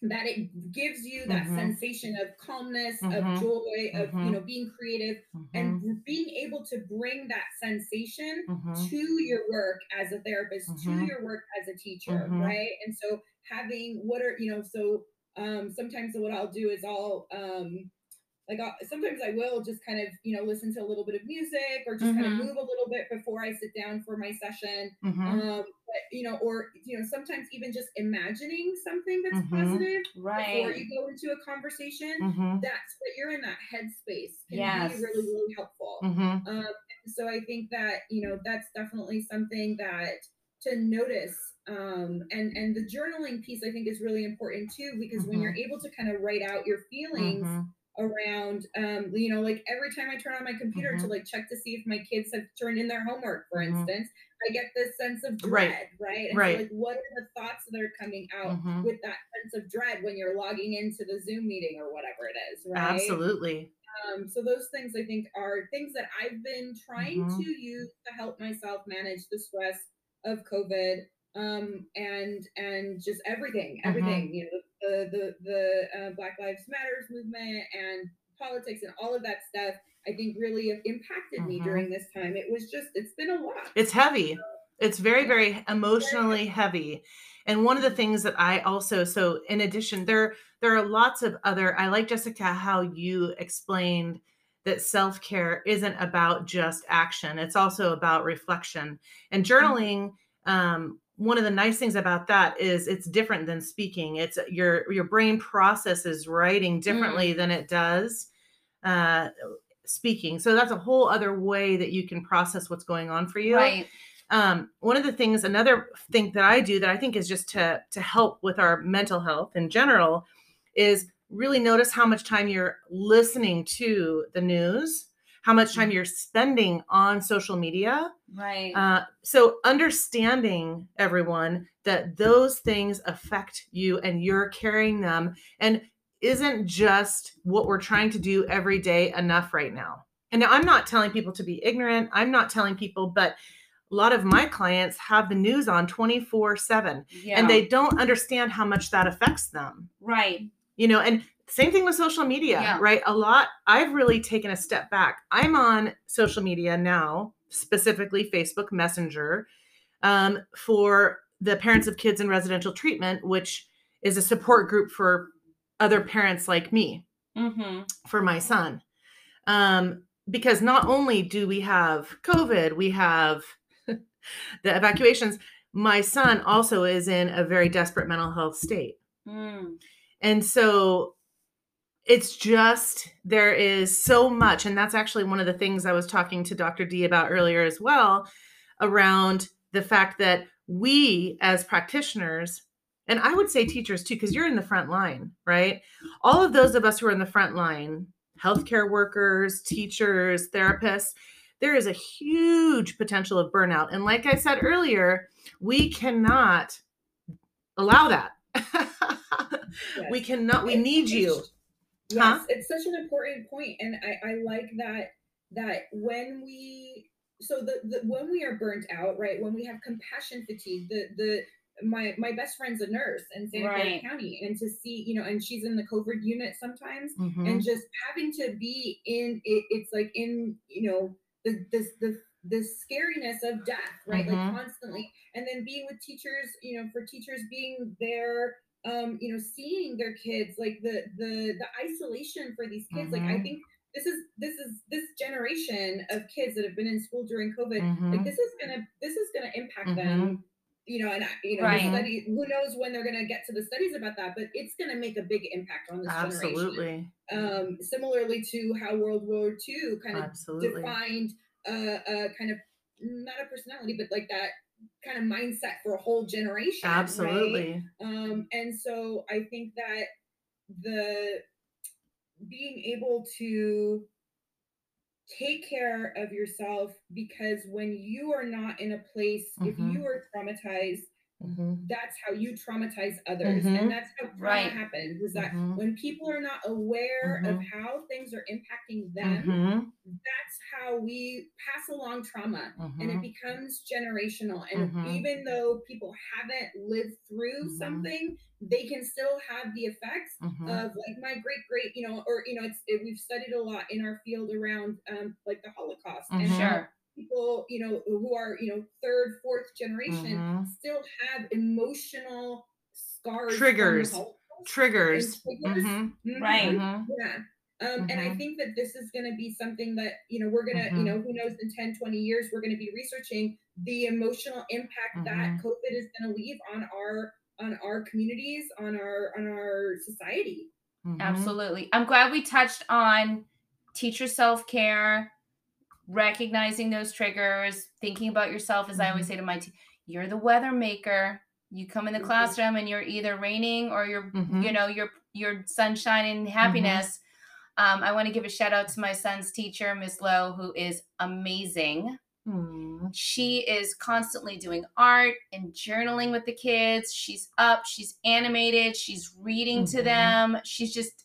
that it gives you that Mhm. sensation of calmness Mhm. of joy of you Mhm. know being creative and being able to bring that sensation to your work as a therapist to your work as a teacher right and so having what are you know so um sometimes what i'll do is i'll um like I'll, sometimes I will just kind of you know listen to a little bit of music or just kind Mhm. of move a little bit before I sit down for my session. Mhm. Um, but you know, or you know, sometimes even just imagining something that's Mhm. positive before you go into a conversation. Mhm. That's what you're in that headspace can Yes. be really really helpful. Mhm. Um, so I think that you know that's definitely something that to notice. Um, and and the journaling piece I think is really important too because when you're able to kind of write out your feelings. Around um you know like every time i turn on my computer to Mhm. like check to see if my kids have turned in their homework for Mhm. instance i get this sense of dread right, and Right. so like what are the thoughts that are coming out Mhm. with that sense of dread when you're logging into the zoom meeting or whatever it is right Absolutely. um so those things i think are things that i've been trying Mhm. to use to help myself manage the stress of covid um and and just everything Mm-hmm. everything you know the the the uh, black lives matters movement and politics and all of that stuff i think really have impacted me Mhm. during this time it was just it's been a lot It's heavy. It's very, very emotionally heavy. And one of the things that I also so in addition, there there are lots of other I like Jessica how you explained that self-care isn't about just action. It's also about reflection. And journaling, um, one of the nice things about that is it's different than speaking. It's your your brain processes writing differently than it does uh speaking. So that's a whole other way that you can process what's going on for you Right. um, one of the things another thing that i do that i think is just to to help with our mental health in general is really notice how much time you're listening to the news how much time you're spending on social media Right. uh, so understanding everyone that those things affect you and you're carrying them and isn't just what we're trying to do every day enough right now and now i'm not telling people to be ignorant i'm not telling people but a lot of my clients have the news on 24 7 yeah. and they don't understand how much that affects them right. you know and same thing with social media Yeah. right a lot i've really taken a step back i'm on social media now specifically facebook messenger um, for the parents of kids in residential treatment which is a support group for other parents like me Mm-hmm. for my son um, because not only do we have covid we have <laughs> the evacuations my son also is in a very desperate mental health state Mm. and so it's just there is so much and that's actually one of the things i was talking to dr d about earlier as well around the fact that we as practitioners and i would say teachers too because you're in the front line right? All of those of us who are in the front line healthcare workers teachers therapists there is a huge potential of burnout. And like i said earlier we cannot allow that. <laughs> We cannot we need you Yes, Huh? it's such an important point, and I, I like that that when we so the, the when we are burnt out, right? When we have compassion fatigue, the the my my best friend's a nurse in Santa Clara Right. County, and to see you know, and she's in the COVID unit sometimes, Mhm. and just having to be in it, it's like in you know the this the the scariness of death, right? Mhm. Like constantly, and then being with teachers, you know, for teachers being there um you know seeing their kids like the the the isolation for these kids like i Mhm. think this is this is this generation of kids that have been in school during covid Mhm. like this is gonna this is gonna impact Mhm. them you know and I- you know Right. study who knows when they're gonna get to the studies about that but it's gonna make a big impact on this generation absolutely um similarly to how world war ii kind of absolutely defined uh, a kind of not a personality but like that kind of mindset for a whole generation right? absolutely Um, and so I think that the being able to take care of yourself because when you are not in a place, if Mhm. you are traumatized, Mhm. that's how you traumatize others Mhm. and that's how trauma Right. happens is that Mhm. when people are not aware of Mhm. how things are impacting them Mhm. that's how we pass along trauma and it Mhm. becomes generational and even though people haven't lived through something they can still have the effects of like my great great you know or you know it's it, we've studied a lot in our field around um like the holocaust and how Sure. People you know who are you know third fourth generation Mhm. still have emotional scars from Triggers. Triggers. and triggers. Mhm. Mhm. Right. Mhm. Yeah. Um, And I Mhm. think that this is going to be something that, you know, we're going to, you know, who knows in 10, 20 years, we're going to be researching the emotional impact that. COVID is going to leave on our on our communities, on our on our society. Mhm. Absolutely. I'm glad we touched on teacher self care, recognizing those triggers, thinking about yourself. As I always Mhm. say to my team, you're the weather maker. You come in the classroom and you're either raining or you're, Mhm. you know, you're you're sunshine and happiness. Um, I want to give a shout out to my son's teacher, Miss Lowe, who is amazing. She is constantly doing art and journaling with the kids. She's up, she's animated, she's reading to Mhm. them. She's just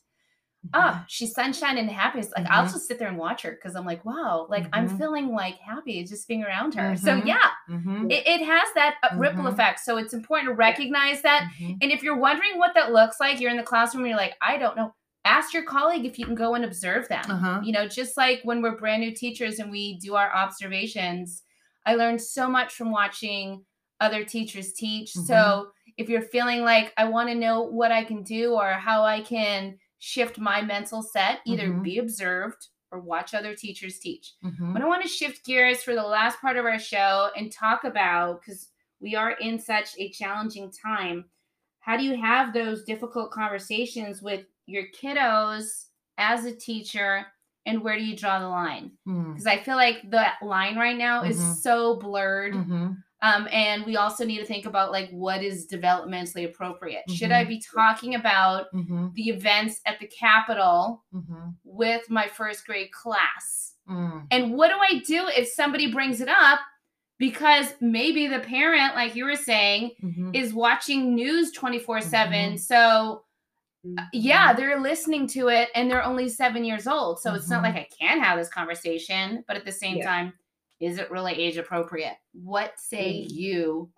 ah, she's sunshine and happiness. Like I'll Mhm. just sit there and watch her because I'm like, wow, like I'm Mhm. feeling like happy just being around her. So Mhm. yeah, Mhm. it, it has that ripple Mhm. effect. So it's important to recognize that. And if you're wondering what that looks like, you're in the classroom and you're like, I don't know. Ask your colleague if you can go and observe them. Uh-huh. You know, just like when we're brand new teachers and we do our observations, I learned so much from watching other teachers teach. So if you're feeling like I want to know what I can do or how I can shift my mental set, either Mhm. be observed or watch other teachers teach. Mhm. But I want to shift gears for the last part of our show and talk about because we are in such a challenging time. How do you have those difficult conversations with your kiddos as a teacher, and where do you draw the line? Mm. Because I feel like the line right now is so blurred. Um, and we also need to think about like what is developmentally appropriate. Should I be talking about Mhm. the events at the Capitol Mhm. with my first grade class? Mm. And what do I do if somebody brings it up? Because maybe the parent, like you were saying, Mhm. is watching news 24 7. Mhm. So, Mm-hmm. yeah, they're listening to it and they're only seven years old. So it's not like I can have this conversation, but at the same Yeah. time, is it really age appropriate? What say Mm. you?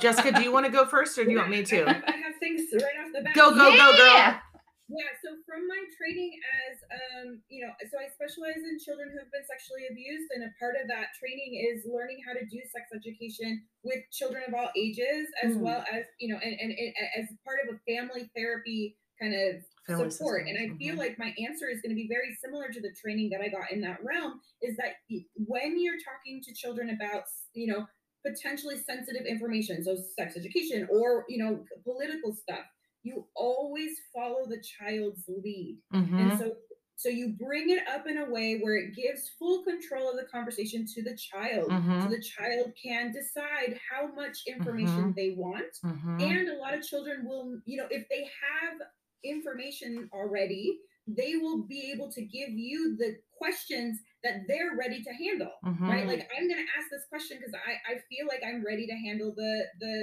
Jessica, do you want to go first or do you want me <laughs> to? I have things right off the bat. Go, go, go, girl. Yeah. Yeah, so from my training as um, you know, so I specialize in children who have been sexually abused, and a part of that training is learning how to do sex education with children of all ages, as Mm. well as you know, and, and, and as part of a family therapy kind of Family support. And I systems, feel like my answer is going to be very similar to the training that I got in that realm. Is that when you're talking to children about you know potentially sensitive information, so sex education or you know political stuff you always follow the child's lead and Mhm. so so you bring it up in a way where it gives full control of the conversation to the child so Mhm. the child can decide how much information Mhm. they want Mhm. and a lot of children will you know if they have information already they will be able to give you the questions that they're ready to handle right Mhm. like i'm going to ask this question because I, I feel like i'm ready to handle the the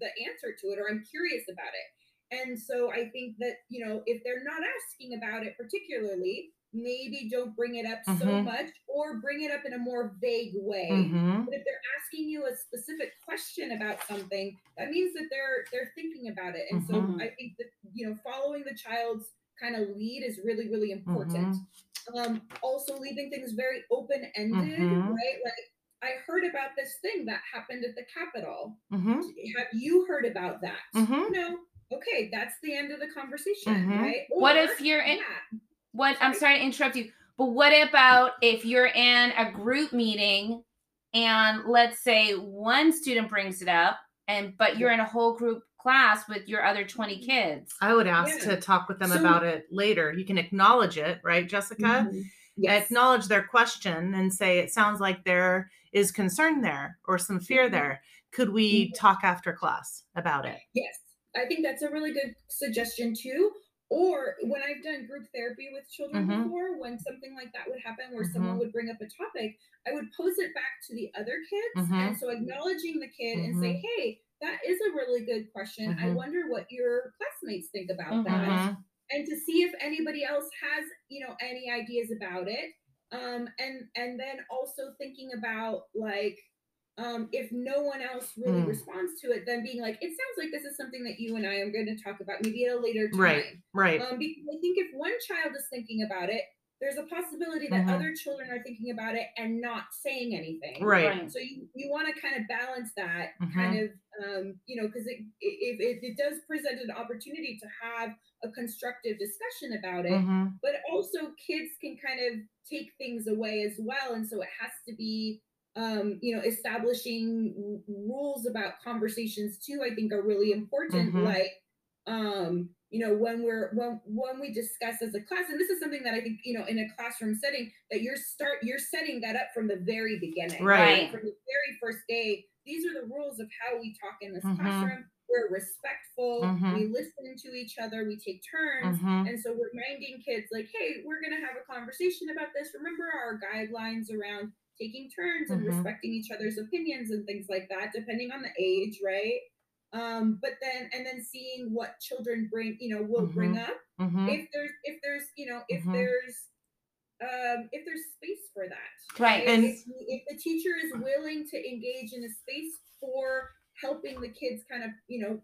the answer to it or i'm curious about it and so i think that you know if they're not asking about it particularly maybe don't bring it up so Mhm. much or bring it up in a more vague way. Mhm. but if they're asking you a specific question about something that means that they're they're thinking about it. And Mhm. so i think that you know following the child's kind of lead is really really important. Um also leaving things very open ended Mhm. right? Like i heard about this thing that happened at the capitol. Mhm. have you heard about that? No okay that's the end of the conversation right? What if you're in- yeah, What I'm Sorry. sorry to interrupt you, but what about if you're in a group meeting and let's say one student brings it up and but you're in a whole group class with your other 20 kids. I would ask Yeah. to talk with them So- about it later. You can acknowledge it, right, Jessica? Mhm. Yes. Acknowledge their question and say, it sounds like there is concern there or some fear Mhm. there. Could we Mhm. talk after class about it? Yes, I think that's a really good suggestion too. Or when I've done group therapy with children Mhm. before, when something like that would happen, where someone Mhm. would bring up a topic, I would pose it back to the other kids. Mhm. And so acknowledging the kid and say, Mhm. hey, that is a really good question. I Mhm. wonder what your classmates think about Mhm. that and to see if anybody else has you know any ideas about it um and and then also thinking about like um if no one else really Mm. responds to it then being like it sounds like this is something that you and i are going to talk about maybe at a later time Right. Right. um because i think if one child is thinking about it there's a possibility that Mhm. other children are thinking about it and not saying anything Right. so you, you want to kind of balance that Mhm. kind of um, you know because it, if it, it does present an opportunity to have a constructive discussion about it Mhm. but also kids can kind of take things away as well and so it has to be um, you know establishing rules about conversations too i think are really important Mhm. like um you know when we're when when we discuss as a class and this is something that i think you know in a classroom setting that you're start you're setting that up from the very beginning Right. from the very first day these are the rules of how we talk in this Mhm. classroom we're respectful Mhm. we listen to each other we take turns Mhm. and so we're reminding kids like hey we're going to have a conversation about this remember our guidelines around taking turns and Mhm. respecting each other's opinions and things like that depending on the age right um but then and then seeing what children bring you know will bring up Mhm. if there's if there's you know if Mhm. there's um if there's space for that Right. And- if, if the teacher is willing to engage in a space for helping the kids kind of you know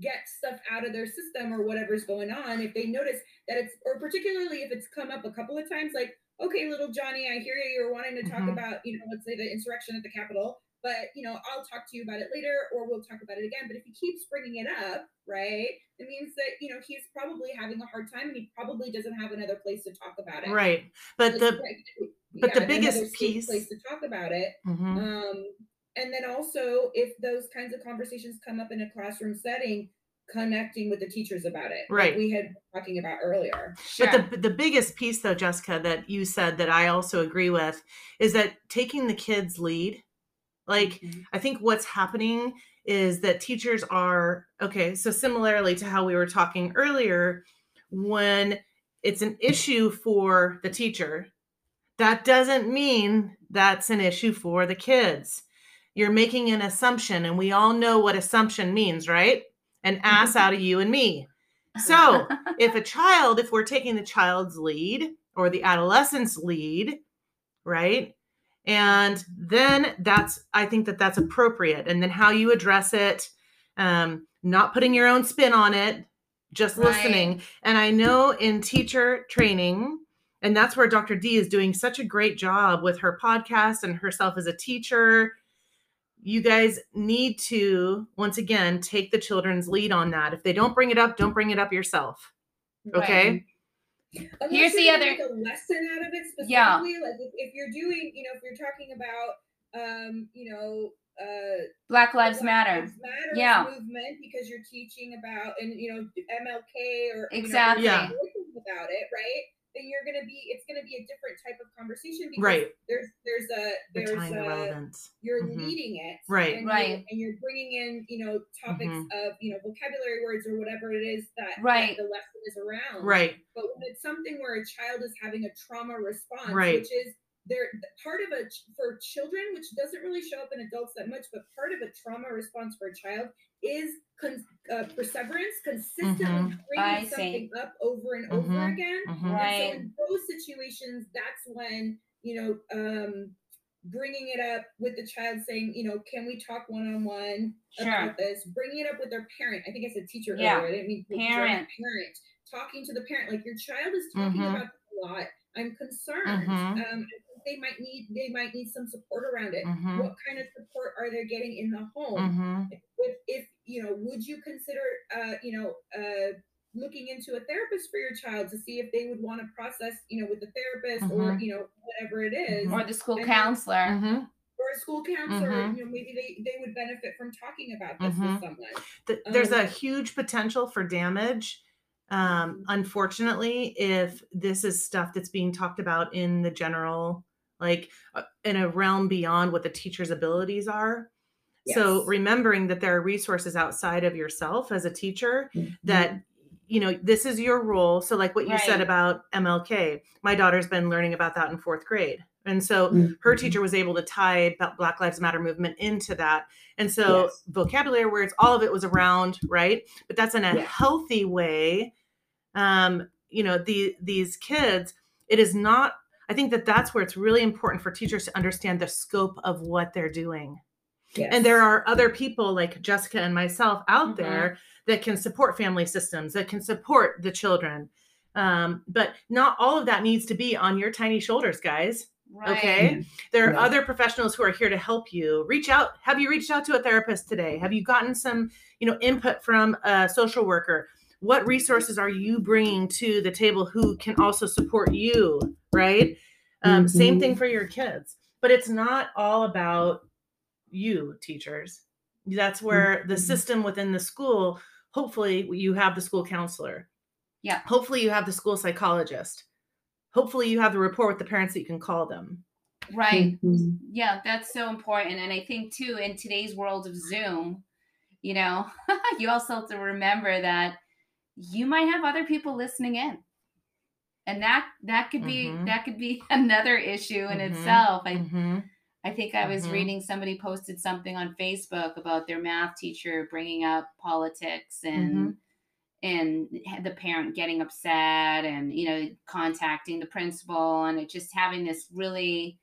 get stuff out of their system or whatever's going on if they notice that it's or particularly if it's come up a couple of times like okay little johnny i hear you you're wanting to talk Mhm. about you know let's say the insurrection at the capitol but you know i'll talk to you about it later or we'll talk about it again but if he keeps bringing it up right it means that you know he's probably having a hard time and he probably doesn't have another place to talk about it Right. But Like, the right, but the biggest piece- place to talk about it Mhm. um, and then also, if those kinds of conversations come up in a classroom setting, connecting with the teachers about it, like Right. we had been talking about earlier. Sure. But the the biggest piece though, Jessica, that you said that I also agree with is that taking the kids lead. Like Mhm. I think what's happening is that teachers are okay, so similarly to how we were talking earlier, when it's an issue for the teacher, that doesn't mean that's an issue for the kids. You're making an assumption, and we all know what assumption means, right? An <laughs> ass out of you and me. So if a <laughs> child, if we're taking the child's lead or the adolescent's lead, right? And then that's, I think that that's appropriate. And then how you address it, um, not putting your own spin on it, just Right. listening. And I know in teacher training, and that's where Dr. D is doing such a great job with her podcast and herself as a teacher. You guys need to, once again, take the children's lead on that. If they don't bring it up, don't bring it up yourself. Okay. Unless Here's the other- make a lesson out of it specifically. Yeah. Like if, if you're doing, you know, if you're talking about, um, you know, uh, Black Lives Black Matter. Lives Matter Yeah. movement because you're teaching about and you know MLK or you know, Exactly. Yeah. about it, right? Then you're gonna be it's gonna be a different type of conversation because Right. there's there's a there's tying the a relevance. you're Mhm. leading it Right. and Right. you're, and you're bringing in you know topics Mhm. of you know vocabulary words or whatever it is that, that Right. the lesson is around Right. but when it's something where a child is having a trauma response Right. which is they're part of a for children which doesn't really show up in adults that much but part of a trauma response for a child is con- uh, perseverance consistently Mhm. I bringing see. something up over and over Mhm. again Mhm. and Right. so in those situations, that's when, you know, um, bringing it up with the child saying, you know, can we talk one on one Sure. about this? Bringing it up with their parent. I think I said teacher Yeah. earlier. I didn't mean Parent. Parent. Talking to the parent. Like your child is talking Mhm. about a lot. I'm concerned. Mhm. Um, I think they might need they might need some support around it. Mhm. What kind of support are they getting in the home? Mhm. if, if you know would you consider uh you know uh looking into a therapist for your child to see if they would want to process you know with the therapist or Mhm. you know whatever it is. Or the school And- counselor. Mhm. or a school counselor Mhm. you know maybe they they would benefit from talking about this Mhm. with someone Th- there's a Um, huge potential for damage um unfortunately if this is stuff that's being talked about in the general like uh, in a realm beyond what the teacher's abilities are so remembering that there are resources outside of yourself as a teacher Mm-hmm. that you know this is your role so like what you said about mlk my daughter's been learning about that in fourth grade And so her teacher was able to tie Black Lives Matter movement into that. And so Yes. vocabulary words, all of it was around, right? But that's in a Yeah. healthy way. Um, you know, the these kids, it is not I think that that's where it's really important for teachers to understand the scope of what they're doing. Yes. And there are other people like Jessica and myself out Mhm. there that can support family systems, that can support the children. Um, but not all of that needs to be on your tiny shoulders, guys. Right. Okay. There are Yeah. other professionals who are here to help you. Reach out. Have you reached out to a therapist today? Have you gotten some, you know, input from a social worker? What resources are you bringing to the table who can also support you, right? Um, Same Mhm. thing for your kids. But it's not all about you, teachers. That's where the Mhm. system within the school, hopefully, you have the school counselor. Yeah. Hopefully, you have the school psychologist. Hopefully, you have the rapport with the parents that you can call them. Right. Mhm. Yeah, that's so important. And I think too, in today's world of Zoom, you know, <laughs> you also have to remember that you might have other people listening in. And that that could be Mhm. that could be <laughs> another issue in Mhm. itself. I Mhm. I think I was Mhm. reading somebody posted something on Facebook about their math teacher bringing up politics and and the parent getting upset and you know contacting the principal and it just having this really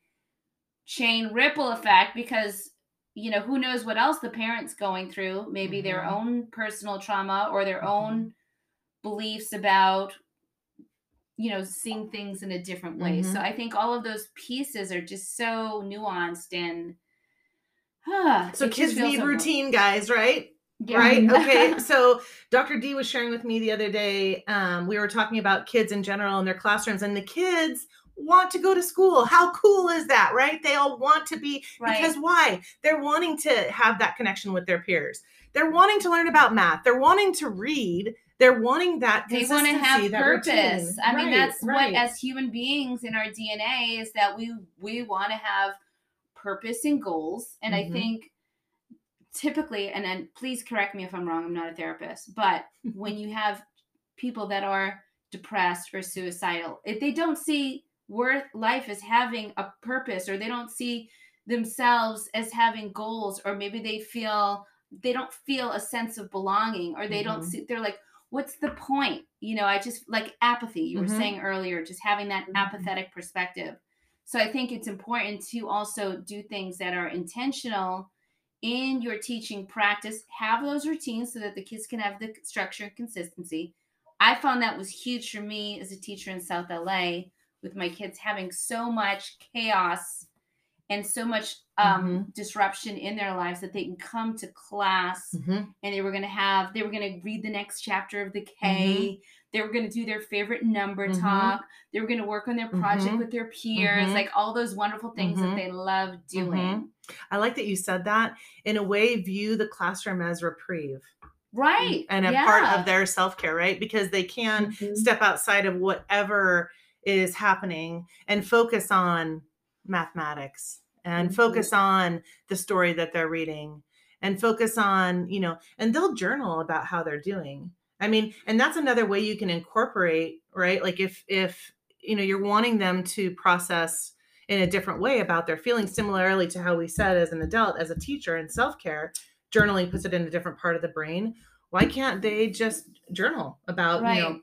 chain ripple effect because you know who knows what else the parents going through maybe their Mhm. own personal trauma or their own beliefs about you know seeing things in a different way so Mhm. i think all of those pieces are just so nuanced and ah, So kids need so- routine, guys, right? Yeah. Right. <laughs> Okay. so Dr. D was sharing with me the other day. Um, we were talking about kids in general in their classrooms, and the kids want to go to school. How cool is that, right? They all want to be Right. because why? They're wanting to have that connection with their peers. They're wanting to learn about math. They're wanting to read. They're wanting that they want to have purpose i mean that's right. what as human beings in our dna is that we we want to have purpose and goals and Mhm. i think typically and then please correct me if i'm wrong i'm not a therapist but <laughs> when you have people that are depressed or suicidal if they don't see worth life as having a purpose or they don't see themselves as having goals or maybe they feel they don't feel a sense of belonging or they don't Mhm. see they're like what's the point you know i just like apathy you were Mhm. saying earlier just having that Mhm. apathetic perspective so i think it's important to also do things that are intentional in your teaching practice have those routines so that the kids can have the structure and consistency i found that was huge for me as a teacher in south la with my kids having so much chaos and so much um, disruption in their lives that they can come to class Mhm. and they were going to have they were going to read the next chapter of the k they were going to do their favorite number Mhm. talk they were going to work on their project Mhm. with their peers Mhm. like all those wonderful things that they love doing I like that you said that. In a way, view the classroom as reprieve right and a yeah. part of their self care, right? Because they can step outside of whatever is happening and focus on mathematics and Mhm. focus on the story that they're reading and focus on, you know, and they'll journal about how they're doing. I mean, and that's another way you can incorporate, right? Like if if you know you're wanting them to process in a different way about their feelings similarly to how we said as an adult as a teacher in self-care journaling puts it in a different part of the brain why can't they just journal about you know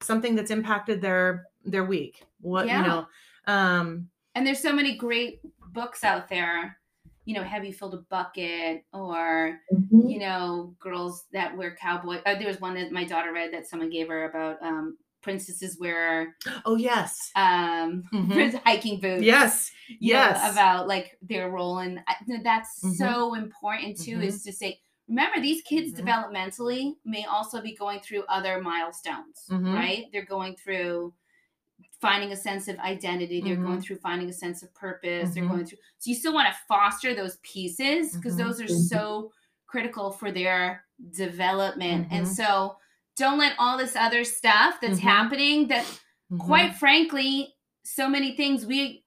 something that's impacted their their week what Yeah. you know um and there's so many great books out there you know have you filled a bucket or Mhm. you know girls that wear cowboy uh, there was one that my daughter read that someone gave her about um princesses wear <gasps> oh yes um <laughs> Mhm. hiking boots yes you know, yes about like their role and that's Mhm. so important too is to say remember these kids Mhm. developmentally may also be going through other milestones Mhm. right they're going through finding a sense of identity they're going Mhm. through finding a sense of purpose they're Mhm. going through so you still want to foster those pieces because Mhm. those are so critical for their development and Mhm. so don't let all this other stuff that's Mhm. happening that Mhm. quite frankly, so many things we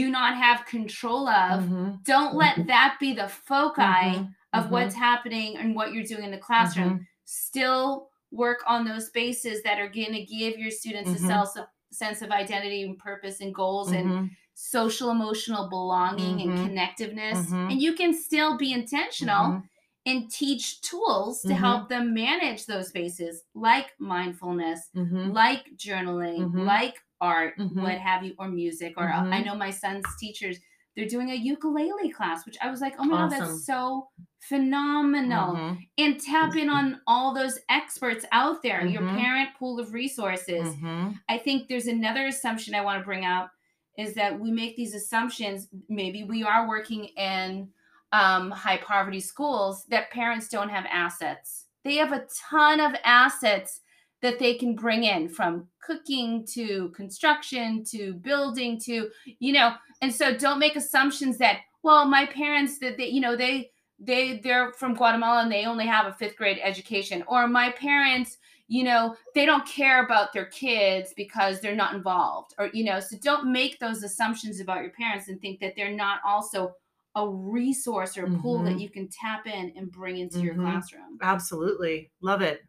do not have control of. Don't let that be the foci of what's happening and what you're doing in the classroom. Still work on those spaces that are going to give your students a sense of sense of identity and purpose and goals and Mhm. social emotional belonging Mhm. and connectiveness. Mhm. And you can still be intentional Mhm. and teach tools to Mhm. help them manage those spaces like mindfulness, like journaling, like art, what have you, or music. Or I know my son's teachers, they're doing a ukulele class, which I was like, oh my God, that's so phenomenal. Mhm. And tap in on all those experts out there, your Mhm. parent pool of resources. Mhm. I think there's another assumption I want to bring up is that we make these assumptions. Maybe we are working in um, high poverty schools that parents don't have assets. They have a ton of assets that they can bring in from cooking to construction to building to, you know, and so don't make assumptions that, well, my parents that they, you know, they they they're from Guatemala and they only have a fifth grade education, or my parents you know they don't care about their kids because they're not involved or you know so don't make those assumptions about your parents and think that they're not also a resource or a pool that Mhm. you can tap in and bring into your Mhm. classroom Absolutely. Love it.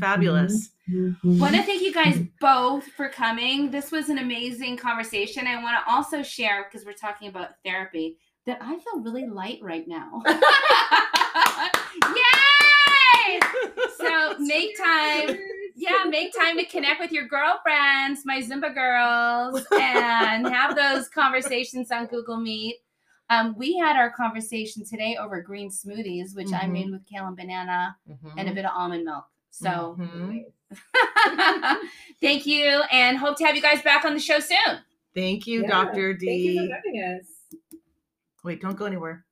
Fabulous. want to thank you guys both for coming this was an amazing conversation i want to also share because we're talking about therapy that i feel really light right now <laughs> yay <laughs> so make time yeah, make time to connect with your girlfriends, my Zumba girls, and have those conversations on Google Meet. Um, we had our conversation today over green smoothies, which I Mhm. made with kale and banana Mhm. and a bit of almond milk. So Mhm. <laughs> thank you and hope to have you guys back on the show soon. Thank you, Yeah, Dr. Thank you D. for having us. Wait, don't go anywhere.